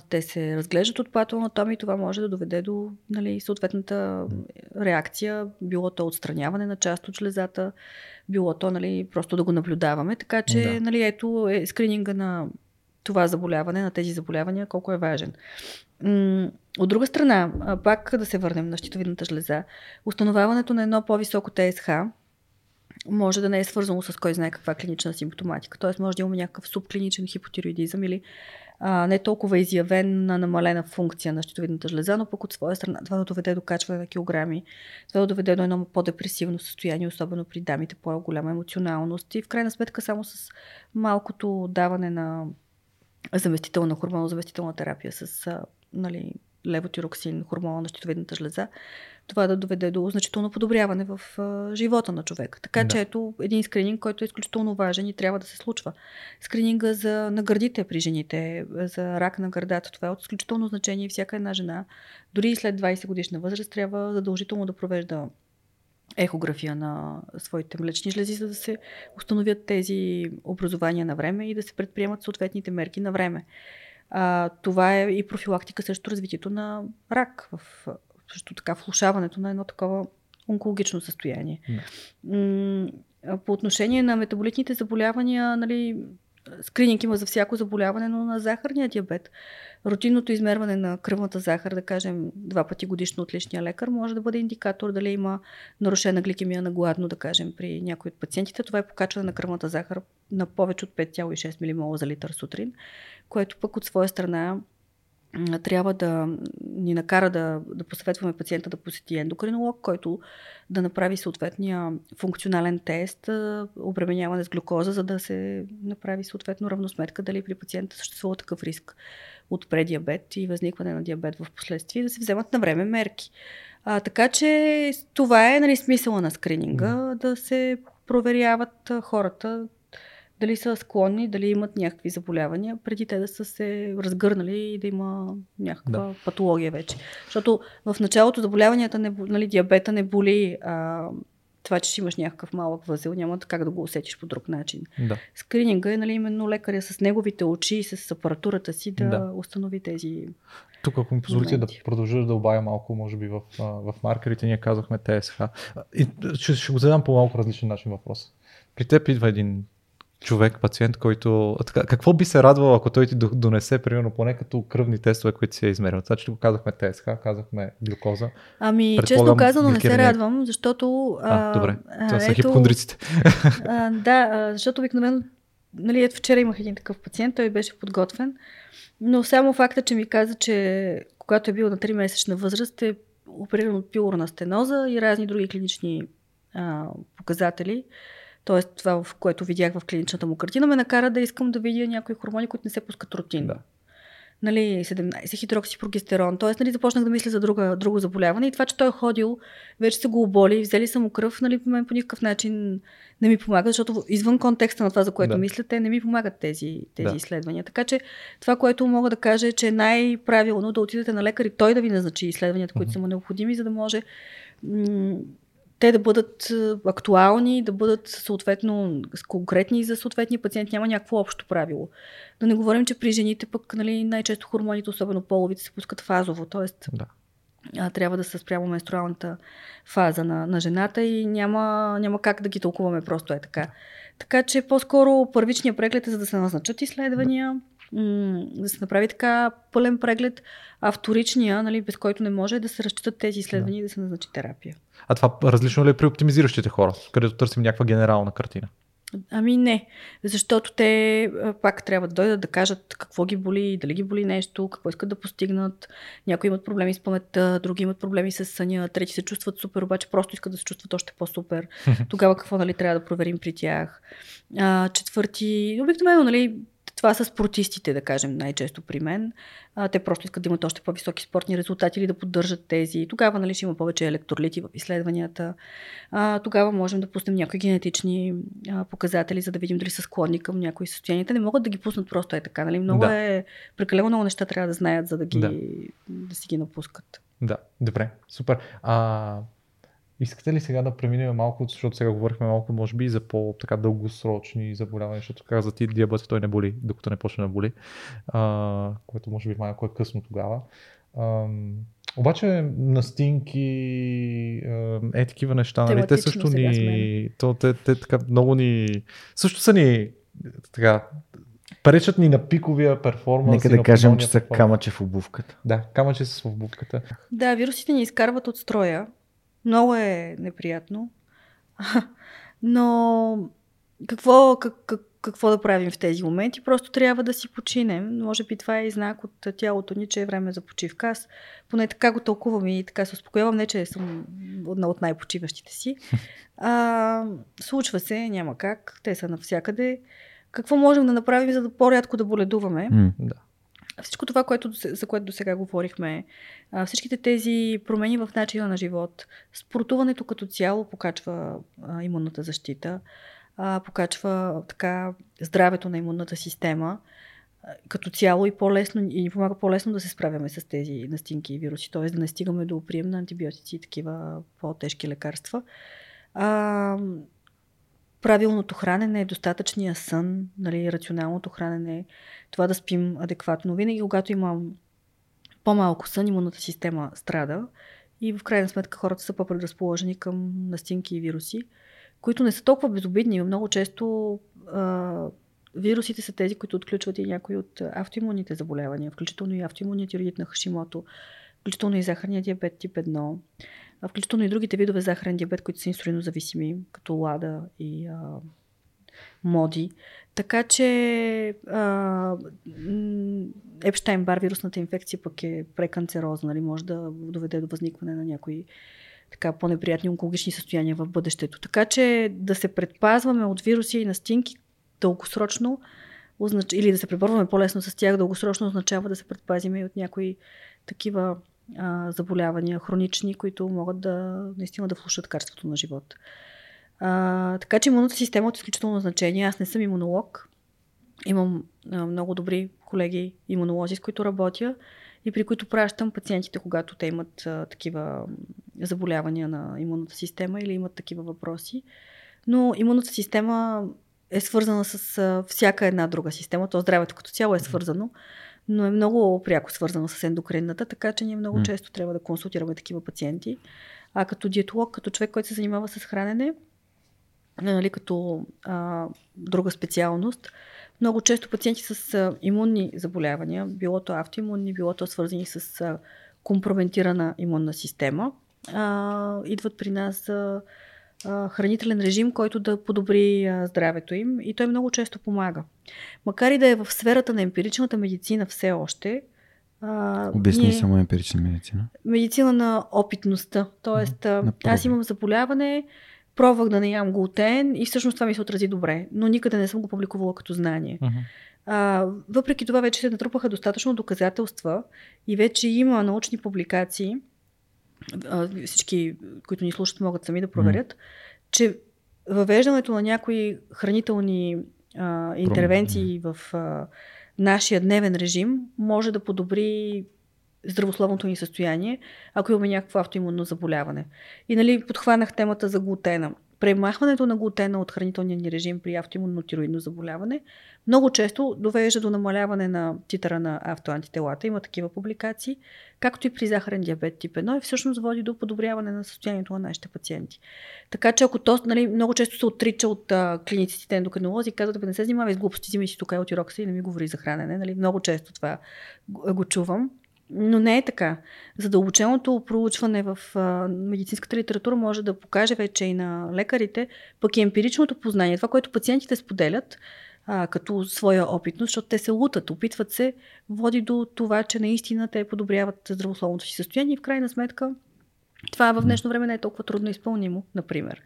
Те се разглеждат от патоанатомия и това може да доведе до нали, съответната реакция, било то отстраняване на част от жлезата, било то нали, просто да го наблюдаваме. Така че да. нали, ето е скрининга на това заболяване, на тези заболявания, колко е важен. От друга страна, пак да се върнем на щитовидната жлеза, установяването на едно по-високо ТСХ може да не е свързано с кой знае каква клинична симптоматика. Тоест може да имаме някакъв субклиничен хипотироидизъм или а, не толкова изявен на намалена функция на щитовидната жлеза, но пък от своя страна това да доведе до качване на килограми, това да доведе до едно по-депресивно състояние, особено при дамите, по-голяма емоционалност и в крайна сметка само с малкото даване на заместителна хормонозаместителна терапия с нали, левотироксин, хормона на щитовидната жлеза, това да доведе до значително подобряване в а, живота на човека. Така да. че ето един скрининг, който е изключително важен и трябва да се случва. Скрининга за, на гърдите при жените, за рак на гърдата, това е от изключително значение. Всяка една жена, дори и след 20 годишна възраст, трябва задължително да провежда ехография на своите млечни жлези, за да се установят тези образования на време и да се предприемат съответните мерки на време. А, това е и профилактика срещу развитието на рак, в, също така влушаването на едно такова онкологично състояние. Да. По отношение на метаболитните заболявания, нали, скрининг има за всяко заболяване, но на захарния диабет. Рутинното измерване на кръвната захар, да кажем два пъти годишно от личния лекар, може да бъде индикатор дали има нарушена гликемия на гладно, да кажем, при някои от пациентите. Това е покачване на кръвната захар на повече от 5,6 ммол за литър сутрин, което пък от своя страна трябва да ни накара да, да посъветваме пациента да посети ендокринолог, който да направи съответния функционален тест, обременяване с глюкоза, за да се направи съответно равносметка дали при пациента съществува такъв риск от предиабет и възникване на диабет в последствие, да се вземат на време мерки. А, така че това е нали, смисъла на скрининга, да се проверяват хората дали са склонни, дали имат някакви заболявания, преди те да са се разгърнали и да има някаква да. патология вече. Защото в началото заболяванията, не, нали, диабета не боли а, това, че ще имаш някакъв малък възел, няма как да го усетиш по друг начин. Да. Скрининга е нали, именно лекаря с неговите очи и с апаратурата си да, да. установи тези. Тук, ако ми позволите да продължа да добавя малко, може би в, в маркерите, ние казахме ТСХ. И ще, ще го задам по малко различен начин въпрос. При теб идва един човек, пациент, който... Какво би се радвал, ако той ти донесе, примерно, поне като кръвни тестове, които си е измерил? Това, че го казахме ТСХ, казахме глюкоза. Ами, честно казано, не се радвам, защото... А, а добре, това са хипохондриците. А, да, защото обикновено, нали, ето вчера имах един такъв пациент, той беше подготвен, но само факта, че ми каза, че когато е бил на 3-месечна възраст, е опериран от пилорна стеноза и разни други клинични а, показатели, т.е. това, в което видях в клиничната му картина, ме накара да искам да видя някои хормони, които не се пускат рутинно. Да. Нали, 17 хидроксипрогестерон. Тоест, нали, започнах да мисля за друга, друго заболяване и това, че той е ходил, вече се го оболи, взели са му кръв, нали, по мен по никакъв начин не ми помага, защото извън контекста на това, за което да. мисля, те не ми помагат тези, тези да. изследвания. Така че това, което мога да кажа е, че е най-правилно да отидете на лекар и той да ви назначи изследванията, които uh-huh. са му необходими, за да може м- те да бъдат актуални, да бъдат съответно конкретни за съответния пациент. Няма някакво общо правило. Да не говорим, че при жените пък нали, най-често хормоните, особено половите, се пускат фазово. Тоест, да. а, трябва да са спрямо менструалната фаза на, на жената и няма, няма как да ги тълкуваме просто е така. Така че по-скоро първичният преглед е за да се назначат изследвания. Да да се направи така пълен преглед, а вторичния, нали, без който не може да се разчитат тези изследвания да. и да се назначи терапия. А това различно ли е при оптимизиращите хора, където търсим някаква генерална картина? Ами не, защото те пак трябва да дойдат да кажат какво ги боли, дали ги боли нещо, какво искат да постигнат. Някои имат проблеми с паметта, други имат проблеми с съня, трети се чувстват супер, обаче просто искат да се чувстват още по-супер. Тогава какво нали, трябва да проверим при тях. А, четвърти, обикновено, нали, това са спортистите, да кажем, най-често при мен. А, те просто искат да имат още по-високи спортни резултати или да поддържат тези. Тогава нали, ще има повече електролити в изследванията. А, тогава можем да пуснем някои генетични а, показатели, за да видим дали са склонни към някои състояния. Те не могат да ги пуснат просто е така. Нали? Много да. е. Прекалено много неща трябва да знаят, за да, ги, да. да си ги напускат. Да, добре, супер. А, Искате ли сега да преминем малко, защото сега говорихме малко, може би, за по-дългосрочни заболявания, защото каза ти диабет той не боли, докато не почне да боли, а, което може би малко е късно тогава. А, обаче настинки, е такива неща, нали? Те също ни... То, те, те, така много ни... Също са ни така, пречат ни на пиковия перформанс. Нека да кажем, че са камъче в обувката. Да, камъче са в обувката. Да, вирусите ни изкарват от строя. Много е неприятно. Но какво, как, как, какво да правим в тези моменти? Просто трябва да си починем. Може би това е и знак от тялото ни, че е време за почивка. Аз поне така го тълкувам и така се успокоявам. Не, че съм една от най-почиващите си. А, случва се, няма как. Те са навсякъде. Какво можем да направим, за да по-рядко да боледуваме? Mm, да. Всичко това, което, за което до сега говорихме, всичките тези промени в начина на живот, спортуването като цяло покачва имунната защита, покачва така здравето на имунната система като цяло и по-лесно и ни помага по-лесно да се справяме с тези настинки и вируси, т.е. да не стигаме до прием на антибиотици и такива по-тежки лекарства. Правилното хранене, достатъчния сън, нали, рационалното хранене, това да спим адекватно. Винаги, когато имам по-малко сън, имунната система страда и в крайна сметка хората са по-предразположени към настинки и вируси, които не са толкова безобидни. Много често а, вирусите са тези, които отключват и някои от автоимунните заболявания, включително и автоимунният тироидит на Хашимото, включително и захарния диабет тип 1 включително и другите видове захарен диабет, които са инсулинозависими, като лада и а, моди. Така че а, Епштайн бар вирусната инфекция пък е преканцерозна, нали? може да доведе до възникване на някои така по-неприятни онкологични състояния в бъдещето. Така че да се предпазваме от вируси и настинки дългосрочно или да се преборваме по-лесно с тях дългосрочно означава да се предпазиме и от някои такива а, заболявания, хронични, които могат да наистина да влушат качеството на живот. А, така че имунната система е от изключително значение. Аз не съм имунолог. Имам а, много добри колеги имунолози, с които работя и при които пращам пациентите, когато те имат а, такива заболявания на имунната система или имат такива въпроси. Но имунната система е свързана с а, всяка една друга система. То здравето като цяло е свързано но е много пряко свързано с ендокринната, така че ние много често трябва да консултираме такива пациенти. А като диетолог, като човек, който се занимава с хранене, нали, като а, друга специалност, много често пациенти с а, имунни заболявания, било то автоимунни, било то свързани с а, компрометирана имунна система, а, идват при нас за хранителен режим, който да подобри здравето им и той много често помага. Макар и да е в сферата на емпиричната медицина все още. Обясни ние... само емпирична медицина. Медицина на опитността. Тоест, на аз имам заболяване, пробвах да не ям глутен и всъщност това ми се отрази добре, но никъде не съм го публикувала като знание. Uh-huh. А, въпреки това вече се натрупаха достатъчно доказателства и вече има научни публикации, всички, които ни слушат, могат сами да проверят, mm. че въвеждането на някои хранителни а, интервенции в а, нашия дневен режим може да подобри здравословното ни състояние, ако имаме някакво автоимунно заболяване. И нали, подхванах темата за глутена премахването на глутена от хранителния ни режим при автоимунно тироидно заболяване много често довежда до намаляване на титъра на автоантителата. Има такива публикации, както и при захарен диабет тип 1 и всъщност води до подобряване на състоянието на нашите пациенти. Така че ако то нали, много често се отрича от а, клиниците ендокринолози, казват, да не се занимава с глупости, взимай си тук от ирокса и не ми говори за хранене. Нали, много често това го чувам. Но не е така. Задълбоченото проучване в а, медицинската литература може да покаже вече и на лекарите, пък и емпиричното познание, това, което пациентите споделят а, като своя опитност, защото те се лутат, опитват се, води до това, че наистина те подобряват здравословното си състояние и в крайна сметка това в днешно време не е толкова трудно изпълнимо, например.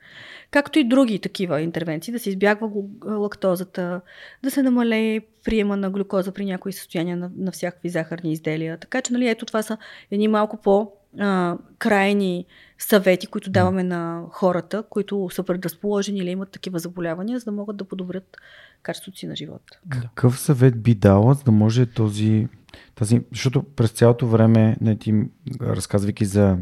Както и други такива интервенции, да се избягва лактозата, да се намалее приема на глюкоза при някои състояния на, на всякакви захарни изделия. Така че, нали, ето това са едни малко по- а, крайни съвети, които даваме на хората, които са предразположени или имат такива заболявания, за да могат да подобрят качеството си на живота. Какъв съвет би дала, за да може този, тази, защото през цялото време, не ти разказвайки за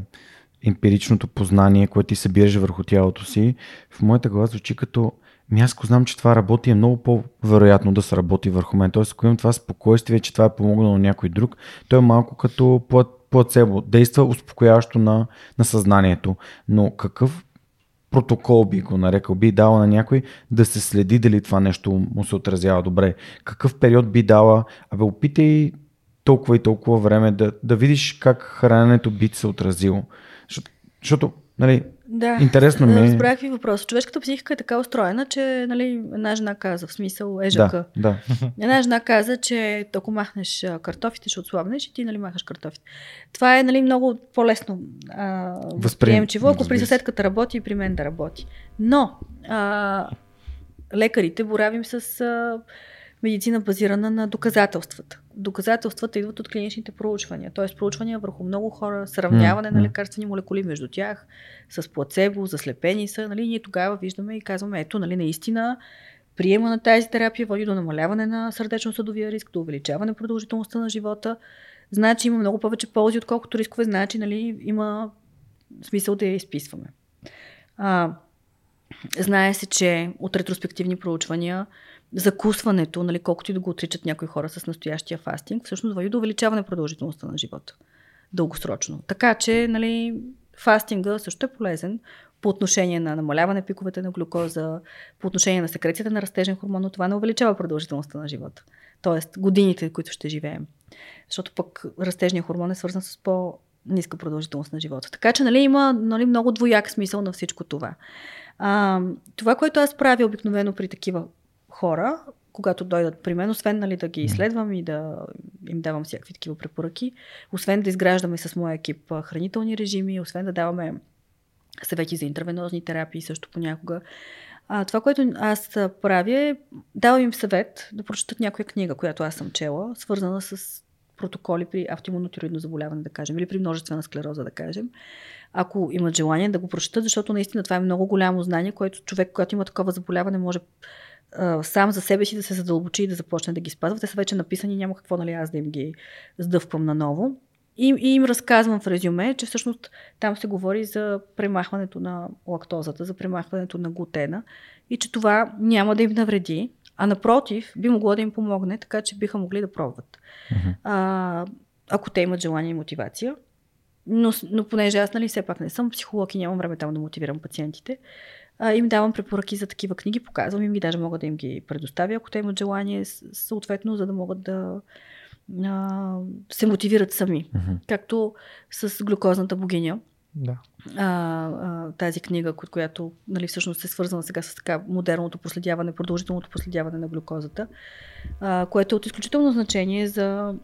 емпиричното познание, което ти събираш върху тялото си, в моята глава звучи като ми аз знам, че това работи, е много по-вероятно да се работи върху мен. Тоест, ако имам това спокойствие, че това е помогнало на някой друг, то е малко като плацебо. Действа успокояващо на, на съзнанието. Но какъв протокол би го нарекал, би дала на някой да се следи дали това нещо му се отразява добре. Какъв период би дала, абе опитай толкова и толкова време да, да видиш как храненето би се отразило. Защото, защото нали, да, интересно ми е. Разбрах ви въпрос. Човешката психика е така устроена, че нали, една жена каза, в смисъл ежака. Да, да. Една жена каза, че ако махнеш картофите, ще отслабнеш и ти нали, махаш картофите. Това е нали, много по-лесно а, възприемчиво, ако при съседката работи и при мен да работи. Но а, лекарите боравим с а, медицина базирана на доказателствата. Доказателствата идват от клиничните проучвания, т.е. проучвания върху много хора, сравняване на лекарствени молекули между тях, с плацебо, заслепени са. Нали, ние тогава виждаме и казваме, ето, нали, наистина приема на тази терапия води до намаляване на сърдечно-съдовия риск, до увеличаване продължителността на живота. Значи има много повече ползи, отколкото рискове. Значи нали, има смисъл да я изписваме. А, знае се, че от ретроспективни проучвания закусването, нали, колкото и да го отричат някои хора с настоящия фастинг, всъщност води до увеличаване продължителността на живота. Дългосрочно. Така че, нали, фастинга също е полезен по отношение на намаляване пиковете на глюкоза, по отношение на секрецията на растежен хормон, но това не увеличава продължителността на живота. Тоест, годините, които ще живеем. Защото пък растежният хормон е свързан с по ниска продължителност на живота. Така че нали, има нали, много двояк смисъл на всичко това. А, това, което аз правя обикновено при такива хора, когато дойдат при мен, освен нали, да ги изследвам и да им давам всякакви такива препоръки, освен да изграждаме с моя екип хранителни режими, освен да даваме съвети за интервенозни терапии също понякога. А, това, което аз правя е, давам им съвет да прочитат някоя книга, която аз съм чела, свързана с протоколи при автоимунотироидно заболяване, да кажем, или при множествена склероза, да кажем. Ако имат желание да го прочитат, защото наистина това е много голямо знание, което човек, когато има такова заболяване, може сам за себе си да се задълбочи и да започне да ги спазва. Те са вече написани, няма какво нали, аз да им ги сдъвквам наново. И, и им разказвам в резюме, че всъщност там се говори за премахването на лактозата, за премахването на глутена и че това няма да им навреди, а напротив, би могло да им помогне, така че биха могли да пробват. Uh-huh. А, ако те имат желание и мотивация. Но, но понеже аз нали, все пак не съм психолог и нямам време там да мотивирам пациентите, а, им давам препоръки за такива книги, показвам им ги, даже мога да им ги предоставя, ако те имат желание, съответно, за да могат да а, се мотивират сами. Mm-hmm. Както с глюкозната богиня. Да. А, а, тази книга, която нали, всъщност е свързана сега с така модерното проследяване, продължителното проследяване на глюкозата, а, което е от изключително значение за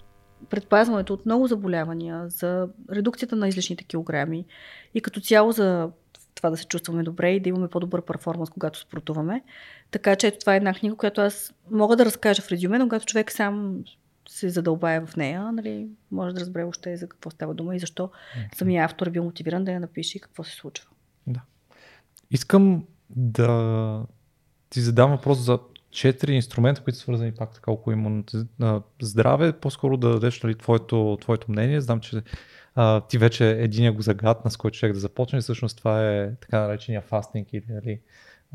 предпазването от много заболявания, за редукцията на излишните килограми и като цяло за това да се чувстваме добре и да имаме по-добър перформанс, когато спортуваме. Така че ето това е една книга, която аз мога да разкажа в резюме, но когато човек сам се задълбая в нея, нали, може да разбере още за какво става дума и защо okay. самия автор е бил мотивиран да я напише и какво се случва. Да. Искам да ти задам въпрос за четири инструмента, които са свързани пак така около имунното здраве. По-скоро да дадеш нали, твоето, твоето мнение. Знам, че а, ти вече единия го загадна, с който човек да започне. Всъщност това е така наречения фастинг или нали,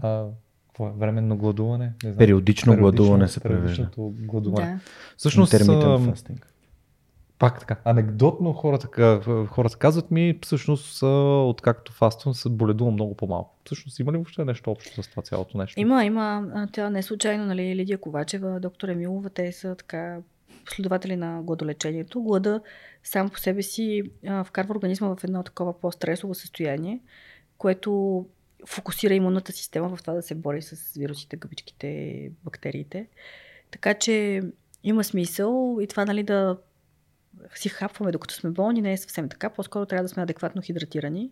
а, какво е, временно гладуване? Не знам. Периодично, периодично гладуване се превежда. гладуване. Да. Всъщност, фастинг. Пак така. Анекдотно хората, хората казват ми, всъщност, откакто фаствам, се боледува много по-малко. Всъщност, има ли въобще нещо общо с това цялото нещо? Има, има. Тя не е случайно, нали, Лидия Ковачева, доктор Емилова, те са така последователи на гладолечението. Глада сам по себе си а, вкарва организма в едно такова по-стресово състояние, което фокусира имунната система в това да се бори с вирусите, гъбичките, бактериите. Така че има смисъл и това нали, да си хапваме докато сме болни не е съвсем така. По-скоро трябва да сме адекватно хидратирани,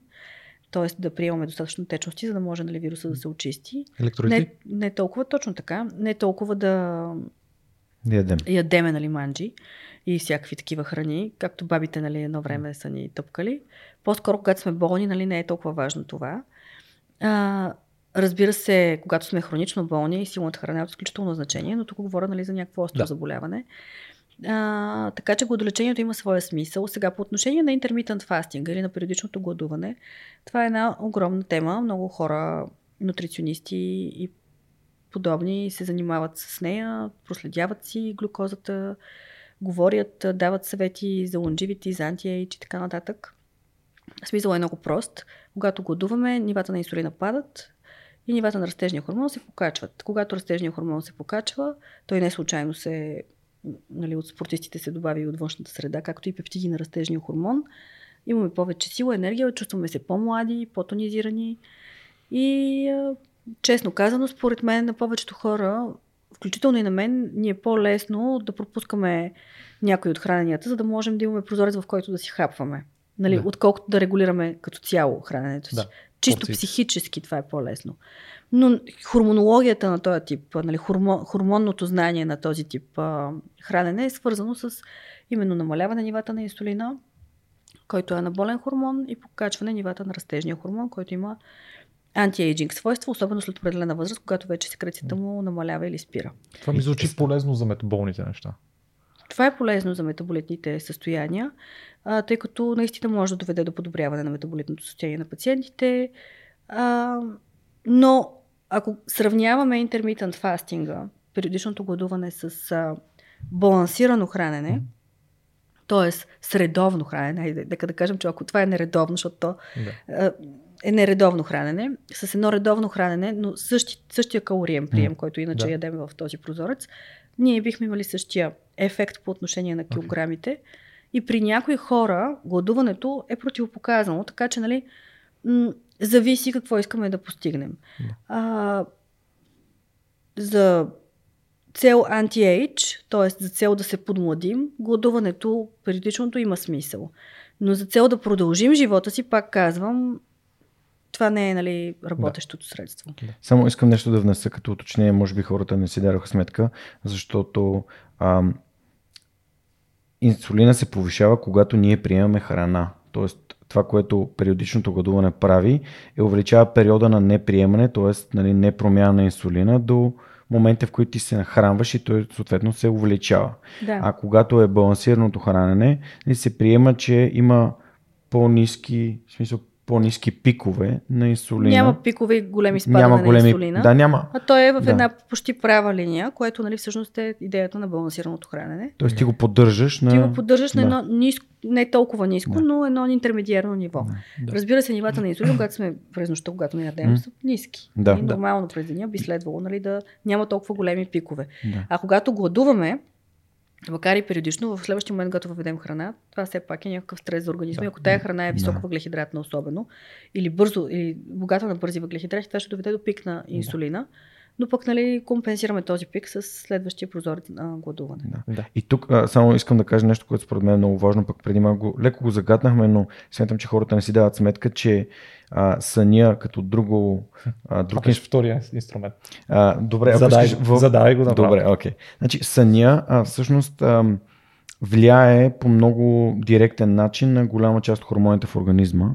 т.е. да приемаме достатъчно течности, за да може нали, вируса да се очисти. Електролити? Не, не толкова точно така. Не толкова да ядем. ядеме нали, манджи и всякакви такива храни, както бабите нали, едно време са ни тъпкали. По-скоро, когато сме болни, нали, не е толкова важно това. А, разбира се, когато сме хронично болни, силната храна е от изключително значение, но тук говоря нали, за някакво остро да. заболяване. А, така че гладолечението има своя смисъл. Сега по отношение на intermittent fasting или на периодичното гладуване, това е една огромна тема. Много хора, нутриционисти и подобни се занимават с нея, проследяват си глюкозата, говорят, дават съвети за лонживити, за антиейдж и така нататък. Смисъл е много прост. Когато гладуваме, нивата на инсулина падат и нивата на растежния хормон се покачват. Когато растежния хормон се покачва, той не случайно се нали, от спортистите се добави и от външната среда, както и пептиди на растежния хормон. Имаме повече сила, енергия, чувстваме се по-млади, по-тонизирани и честно казано, според мен на повечето хора, включително и на мен, ни е по-лесно да пропускаме някои от храненията, за да можем да имаме прозорец, в който да си хапваме. Нали, да. Отколкото да регулираме като цяло храненето си. Да. Чисто Порции. психически това е по-лесно. Но хормонологията на този тип, нали, хормон, хормонното знание на този тип а, хранене е свързано с именно намаляване нивата на инсулина, който е анаболен хормон и покачване нивата на растежния хормон, който има антиейджинг свойства, особено след определена възраст, когато вече секрецията му намалява или спира. Това ми звучи полезно за метаболните неща. Това е полезно за метаболитните състояния, а, тъй като наистина може да доведе до подобряване на метаболитното състояние на пациентите. А, но ако сравняваме интермитент фастинга, периодичното гладуване с а, балансирано хранене, т.е. средовно хранене, дека да кажем, че ако това е нередовно, защото то да. Е нередовно хранене, с едно редовно хранене, но същи, същия калориен прием, mm. който иначе да. ядем в този прозорец, ние бихме имали същия ефект по отношение на килограмите. Okay. И при някои хора гладуването е противопоказано, така че, нали, м- зависи какво искаме да постигнем. Yeah. А, за цел анти-ейдж, т.е. за цел да се подмладим, гладуването, периодичното има смисъл. Но за цел да продължим живота си, пак казвам, това не е нали, работещото да. средство. Само искам нещо да внеса като уточнение, може би хората не си дараха сметка, защото ам, инсулина се повишава, когато ние приемаме храна. Тоест, това, което периодичното гладуване прави, е увеличава периода на неприемане, т.е. Нали, не промяна на инсулина до момента, в които ти се нахранваш и той съответно се увеличава. Да. А когато е балансираното хранене, нали, се приема, че има по-низки, в смисъл по-низки пикове на инсулина. Няма пикове и големи спадане няма големи... на инсулина. Да, няма. А той е в да. една почти права линия, което нали, всъщност е идеята на балансираното хранене. Тоест ти го поддържаш на... Ти го поддържаш да. на едно ниско, не толкова ниско, да. но едно интермедиарно ниво. Да. Разбира се, нивата на инсулин, когато сме през нощта, когато не ядем, са ниски. Да, и нормално да. през деня би следвало нали, да няма толкова големи пикове. Да. А когато гладуваме, макар и периодично, в следващия момент, когато въведем храна, това все пак е някакъв стрес за организма. Да. Ако тая храна е високо да. въглехидратна особено, или бързо, или богата на бързи въглехидрати, това ще доведе до пик на инсулина. Да но пък нали, компенсираме този пик с следващия прозорец на гладуване. Да. да. И тук а, само искам да кажа нещо, което според мен е много важно, пък преди малко леко го загаднахме, но смятам, че хората не си дават сметка, че а, съня като друго... А, друг... инс... втория инструмент. А, добре, задай, искаш, в... задай го направо. Добре, окей. Okay. Значи съня а, всъщност... А, влияе по много директен начин на голяма част от хормоните в организма,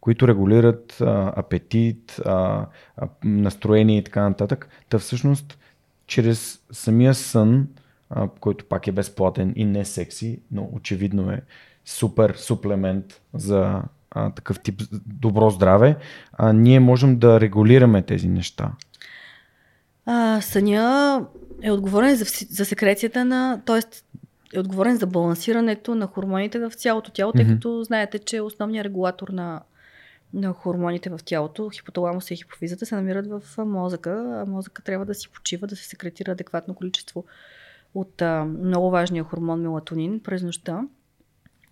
които регулират а, апетит, а, а, настроение и така нататък. Та всъщност, чрез самия сън, а, който пак е безплатен и не секси, но очевидно е супер суплемент за а, такъв тип добро здраве, а, ние можем да регулираме тези неща. А, съня е отговорен за, за секрецията на, т.е е отговорен за балансирането на хормоните в цялото тяло, тъй като знаете, че основният регулатор на, на хормоните в тялото, хипоталамуса и хипофизата, се намират в мозъка, а мозъка трябва да си почива, да се секретира адекватно количество от а, много важния хормон мелатонин през нощта,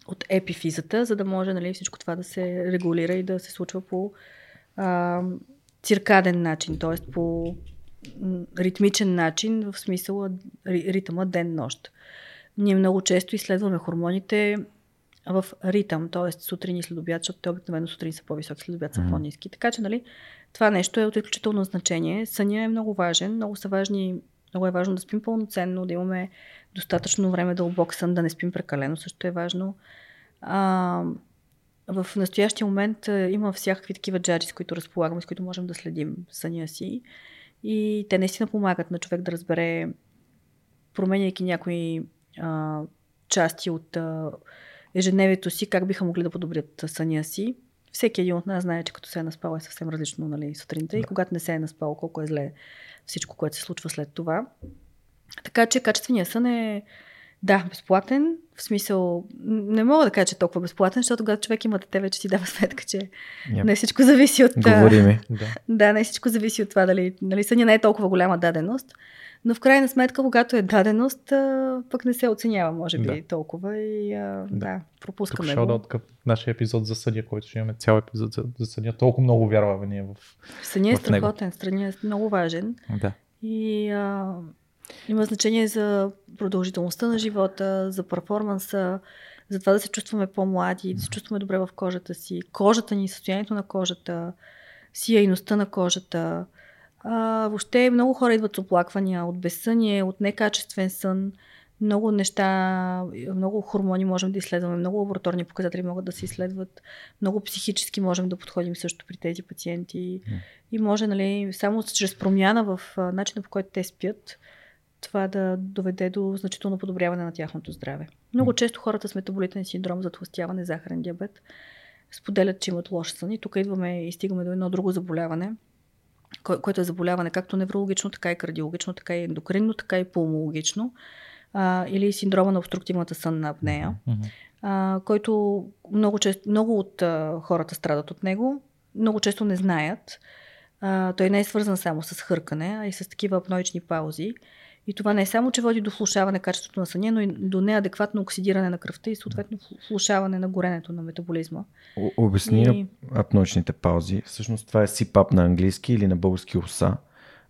от епифизата, за да може нали, всичко това да се регулира и да се случва по а, циркаден начин, т.е. по ритмичен начин, в смисъл ритъма ден-нощ. Ние много често изследваме хормоните в ритъм, т.е. сутрин и следобед, защото те обикновено сутрин са по-високи, следобед са mm-hmm. по-низки. Така че, нали, това нещо е от изключително значение. Съня е много важен, много са важни, много е важно да спим пълноценно, да имаме достатъчно време дълбок сън, да не спим прекалено, също е важно. А, в настоящия момент има всякакви такива джаджи, с които разполагаме, с които можем да следим съня си. И те наистина помагат на човек да разбере, променяйки някои а, части от а, ежедневието си, как биха могли да подобрят съня си. Всеки един от нас знае, че като се е наспал е съвсем различно нали, сутринта да. и когато не се е наспал, колко е зле всичко, което се случва след това. Така че качественият сън е да, безплатен. В смисъл, не мога да кажа, че е толкова безплатен, защото когато човек има дете, вече си дава сметка, че yep. не всичко зависи от... Говори ми. да. да, не всичко зависи от това дали, нали, съня не е толкова голяма даденост. Но в крайна сметка, когато е даденост, пък не се оценява, може би, да. толкова и а, да. да, пропускаме Тук го. от нашия епизод за съня, който ще имаме цял епизод за, за съня. Толкова много вярваме ние в Съня е страхотен, съня е много важен. Да. И а, има значение за продължителността на живота, за перформанса, за това да се чувстваме по-млади, да се чувстваме добре в кожата си, кожата ни, състоянието на кожата, сияйността на кожата. А, въобще много хора идват с оплаквания от безсъние, от некачествен сън. Много неща, много хормони можем да изследваме, много лабораторни показатели могат да се изследват, много психически можем да подходим също при тези пациенти. И може, нали, само чрез промяна в начина по който те спят, това да доведе до значително подобряване на тяхното здраве. Много често хората с метаболитен синдром, затластяване, захарен диабет, споделят, че имат лош сън и тук идваме и стигаме до едно друго заболяване, което е заболяване както неврологично, така и кардиологично, така и ендокринно, така и пулмологично, а, или синдрома на обструктивната сънна апнея, mm-hmm. а, който много, често, много от а, хората страдат от него, много често не знаят. А, той не е свързан само с хъркане, а и с такива апноични паузи. И това не е само, че води до влушаване качеството на съня, но и до неадекватно оксидиране на кръвта и съответно влушаване на горенето на метаболизма. Обясни и... апночните паузи. Всъщност това е сипап на английски или на български оса.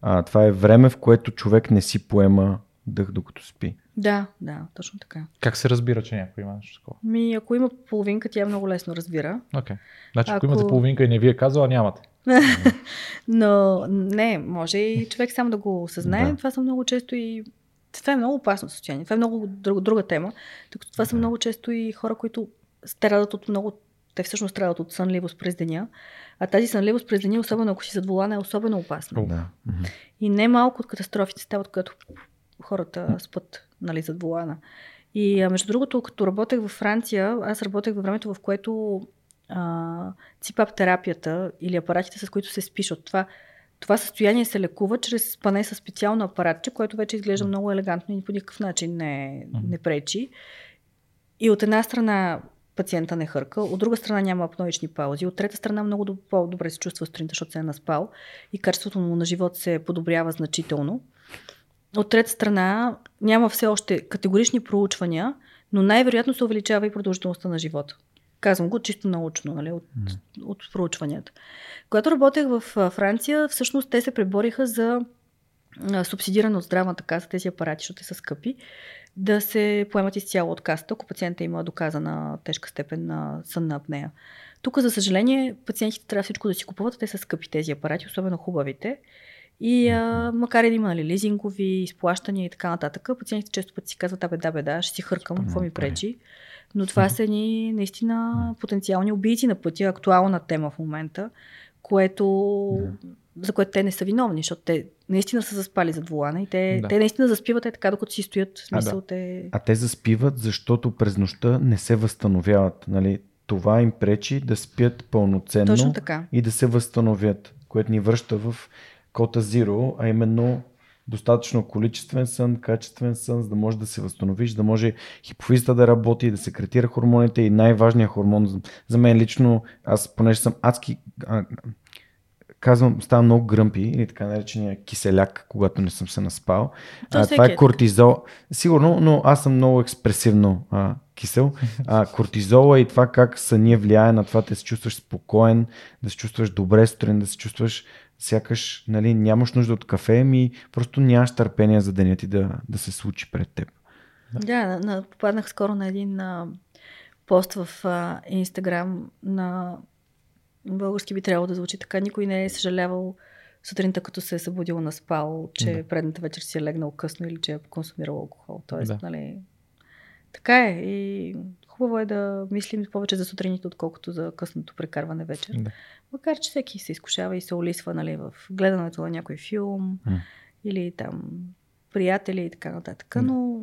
А, това е време, в което човек не си поема дъх докато спи. Да, да, точно така. Как се разбира, че някой има нещо такова? Ми, ако има половинка, тя много лесно разбира. Окей. Okay. Значи, ако... ако имате половинка и не ви е казала, нямате. Но не, може и човек сам да го осъзнае. Да. Това са много често и това е много опасно състояние. Това е много друга, друга тема. Тъй това са много често и хора, които страдат от много те всъщност страдат от сънливост през деня. А тази сънливост през деня, особено ако си зад волана, е особено опасна. Да. И не малко от катастрофите стават, когато хората спът нали, зад волана. И а, между другото, като работех във Франция, аз работех във времето, в което ципап терапията или апаратите, с които се спиш от това, това състояние се лекува чрез спане с специално апаратче, което вече изглежда много елегантно и по никакъв начин не, не пречи. И от една страна пациента не хърка, от друга страна няма апноични паузи, от трета страна много по-добре се чувства сутринта, защото се е наспал и качеството му на живот се подобрява значително. От трета страна няма все още категорични проучвания, но най-вероятно се увеличава и продължителността на живота. Казвам го чисто научно, нали, от, mm. от проучванията. Когато работех в Франция, всъщност те се пребориха за субсидиране от здравната каса тези апарати, защото те са скъпи, да се поемат изцяло от каста, ако пациента има доказана тежка степен на сънна апнея. Тук, за съжаление, пациентите трябва всичко да си купуват, те са скъпи тези апарати, особено хубавите. И а, макар и да има нали, лизингови, изплащания и така нататък, пациентите често пъти си казват, абе да, бе, да, ще си хъркам, какво ми пречи. Но това са ни наистина потенциални убийци на пътя, актуална тема в момента, което, за което те не са виновни, защото те наистина са заспали зад вулана и те, да. те наистина заспиват е така, докато си стоят. В смисъл, а, да. те... а те заспиват, защото през нощта не се възстановяват. Нали? Това им пречи да спят пълноценно и да се възстановят, което ни връща в кота Zero, а именно достатъчно количествен сън, качествен сън, за да може да се възстановиш, да може хипофизата да работи, да секретира хормоните и най-важният хормон за мен лично, аз понеже съм адски а, казвам, ставам много гръмпи или така наречения киселяк, когато не съм се наспал. а, това е кортизол. Сигурно, но аз съм много експресивно а, кисел. А, кортизола и това как съня влияе на това да се чувстваш спокоен, да се чувстваш добре сутрин, да се чувстваш сякаш нали, нямаш нужда от кафе, ми просто нямаш търпение за деня ти да, да се случи пред теб. Да, да на, попаднах скоро на един а, пост в Инстаграм на български би трябвало да звучи така. Никой не е съжалявал сутринта, като се е събудил на спал, че да. предната вечер си е легнал късно или че е консумирал алкохол. Тоест, да. нали, така е. И хубаво е да мислим повече за сутрините, отколкото за късното прекарване вечер. Да. Макар, че всеки се изкушава и се улисва нали, в гледането на някой филм mm. или там приятели и така нататък. Но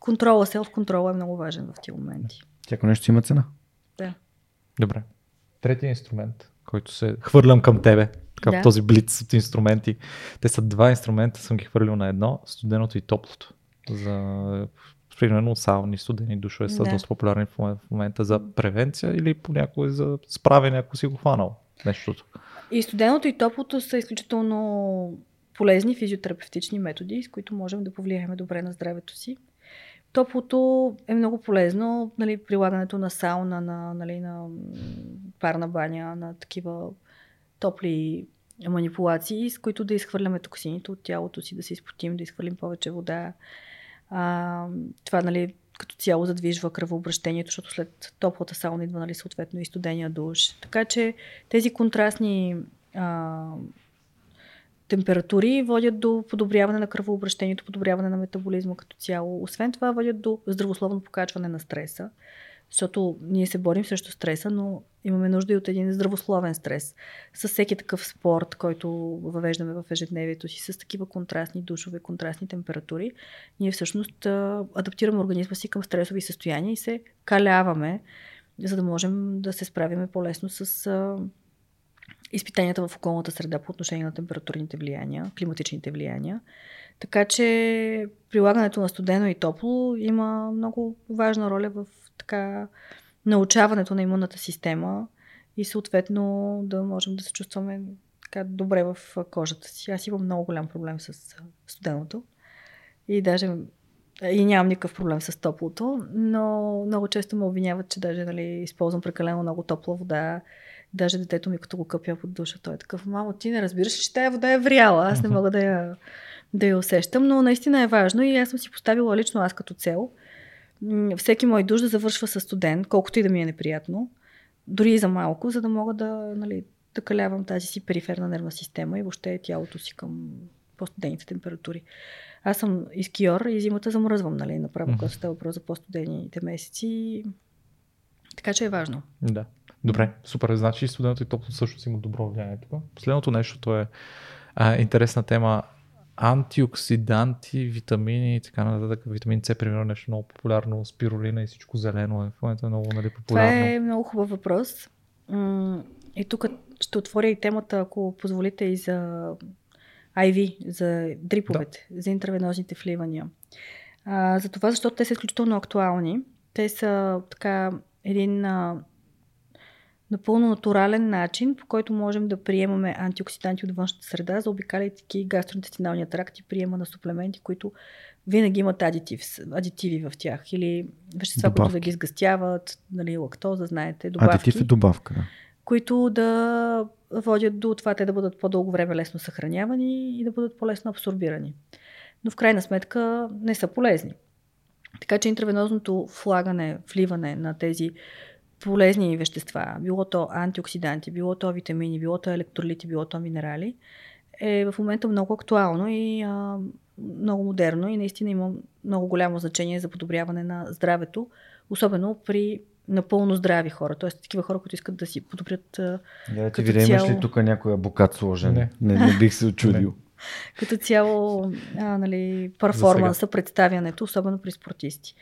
контрола, селф контрола е много важен в тези моменти. Всяко нещо има цена. Да. Добре. Третия инструмент, който се хвърлям към тебе, така Да. този блиц от инструменти. Те са два инструмента, съм ги хвърлил на едно, студеното и топлото. За примерно сауни, студени душове са Да. доста популярни в момента, за превенция или понякога за справяне, ако си го хванал нещото. И студеното и топлото са изключително полезни физиотерапевтични методи, с които можем да повлияем добре на здравето си. Топлото е много полезно, нали, прилагането на сауна, на, нали, на парна баня, на такива топли манипулации, с които да изхвърляме токсините от тялото си, да се изпотим, да изхвърлим повече вода. А, това, нали, като цяло задвижва кръвообращението, защото след топлата сауна идва, нали, съответно и студения душ. Така че тези контрастни а, температури водят до подобряване на кръвообращението, подобряване на метаболизма като цяло. Освен това водят до здравословно покачване на стреса, защото ние се борим срещу стреса, но имаме нужда и от един здравословен стрес. С всеки такъв спорт, който въвеждаме в ежедневието си, с такива контрастни душове, контрастни температури, ние всъщност адаптираме организма си към стресови състояния и се каляваме, за да можем да се справиме по-лесно с изпитанията в околната среда по отношение на температурните влияния, климатичните влияния. Така че прилагането на студено и топло има много важна роля в така научаването на имунната система и съответно да можем да се чувстваме така добре в кожата си. Аз имам много голям проблем с студеното и даже и нямам никакъв проблем с топлото, но много често ме обвиняват, че даже нали, използвам прекалено много топла вода. Даже детето ми, като го къпя под душа, той е такъв, мамо, ти не разбираш ли, че тая вода е вряла, аз не мога да я, да я усещам, но наистина е важно и аз съм си поставила лично аз като цел всеки мой душ да завършва с студен, колкото и да ми е неприятно, дори и за малко, за да мога да, нали, да калявам тази си периферна нервна система и въобще тялото си към по-студените температури. Аз съм и скиор и зимата замръзвам, нали, направо, Мгм. когато става въпрос за по-студените месеци. Така че е важно. Да. Добре, супер. Значи студеното и топло също си има добро влияние тук. Последното нещо, то е а, интересна тема. Антиоксиданти, витамини и така нататък. Витамин С, примерно, нещо много популярно. Спирулина и всичко зелено е в момента много нали, популярно. Това е много хубав въпрос. И тук ще отворя и темата, ако позволите, и за IV, за дриповете, да. за интравенозните вливания. А, за това, защото те са изключително актуални. Те са така един а, напълно натурален начин, по който можем да приемаме антиоксиданти от външната среда, заобикаляйки гастроинтестиналния тракт и приема на суплементи, които винаги имат адитив, адитиви в тях или вещества, които да Добавки. ги сгъстяват, нали, лактоза, знаете, добавки, Адитив е добавка. Да. които да водят до това те да бъдат по-дълго време лесно съхранявани и да бъдат по-лесно абсорбирани. Но в крайна сметка не са полезни. Така че интравенозното влагане, вливане на тези полезни вещества, било то антиоксиданти, било то витамини, било то електролити, било то минерали, е в момента много актуално и а, много модерно и наистина има много голямо значение за подобряване на здравето, особено при напълно здрави хора, т.е. такива хора, които искат да си подобрят да ти Като видя, имаш цяло- ли тук някой абокат сложен? Не. Не, не бих се очудил. като цяло а, нали, перформанса, представянето, особено при спортисти.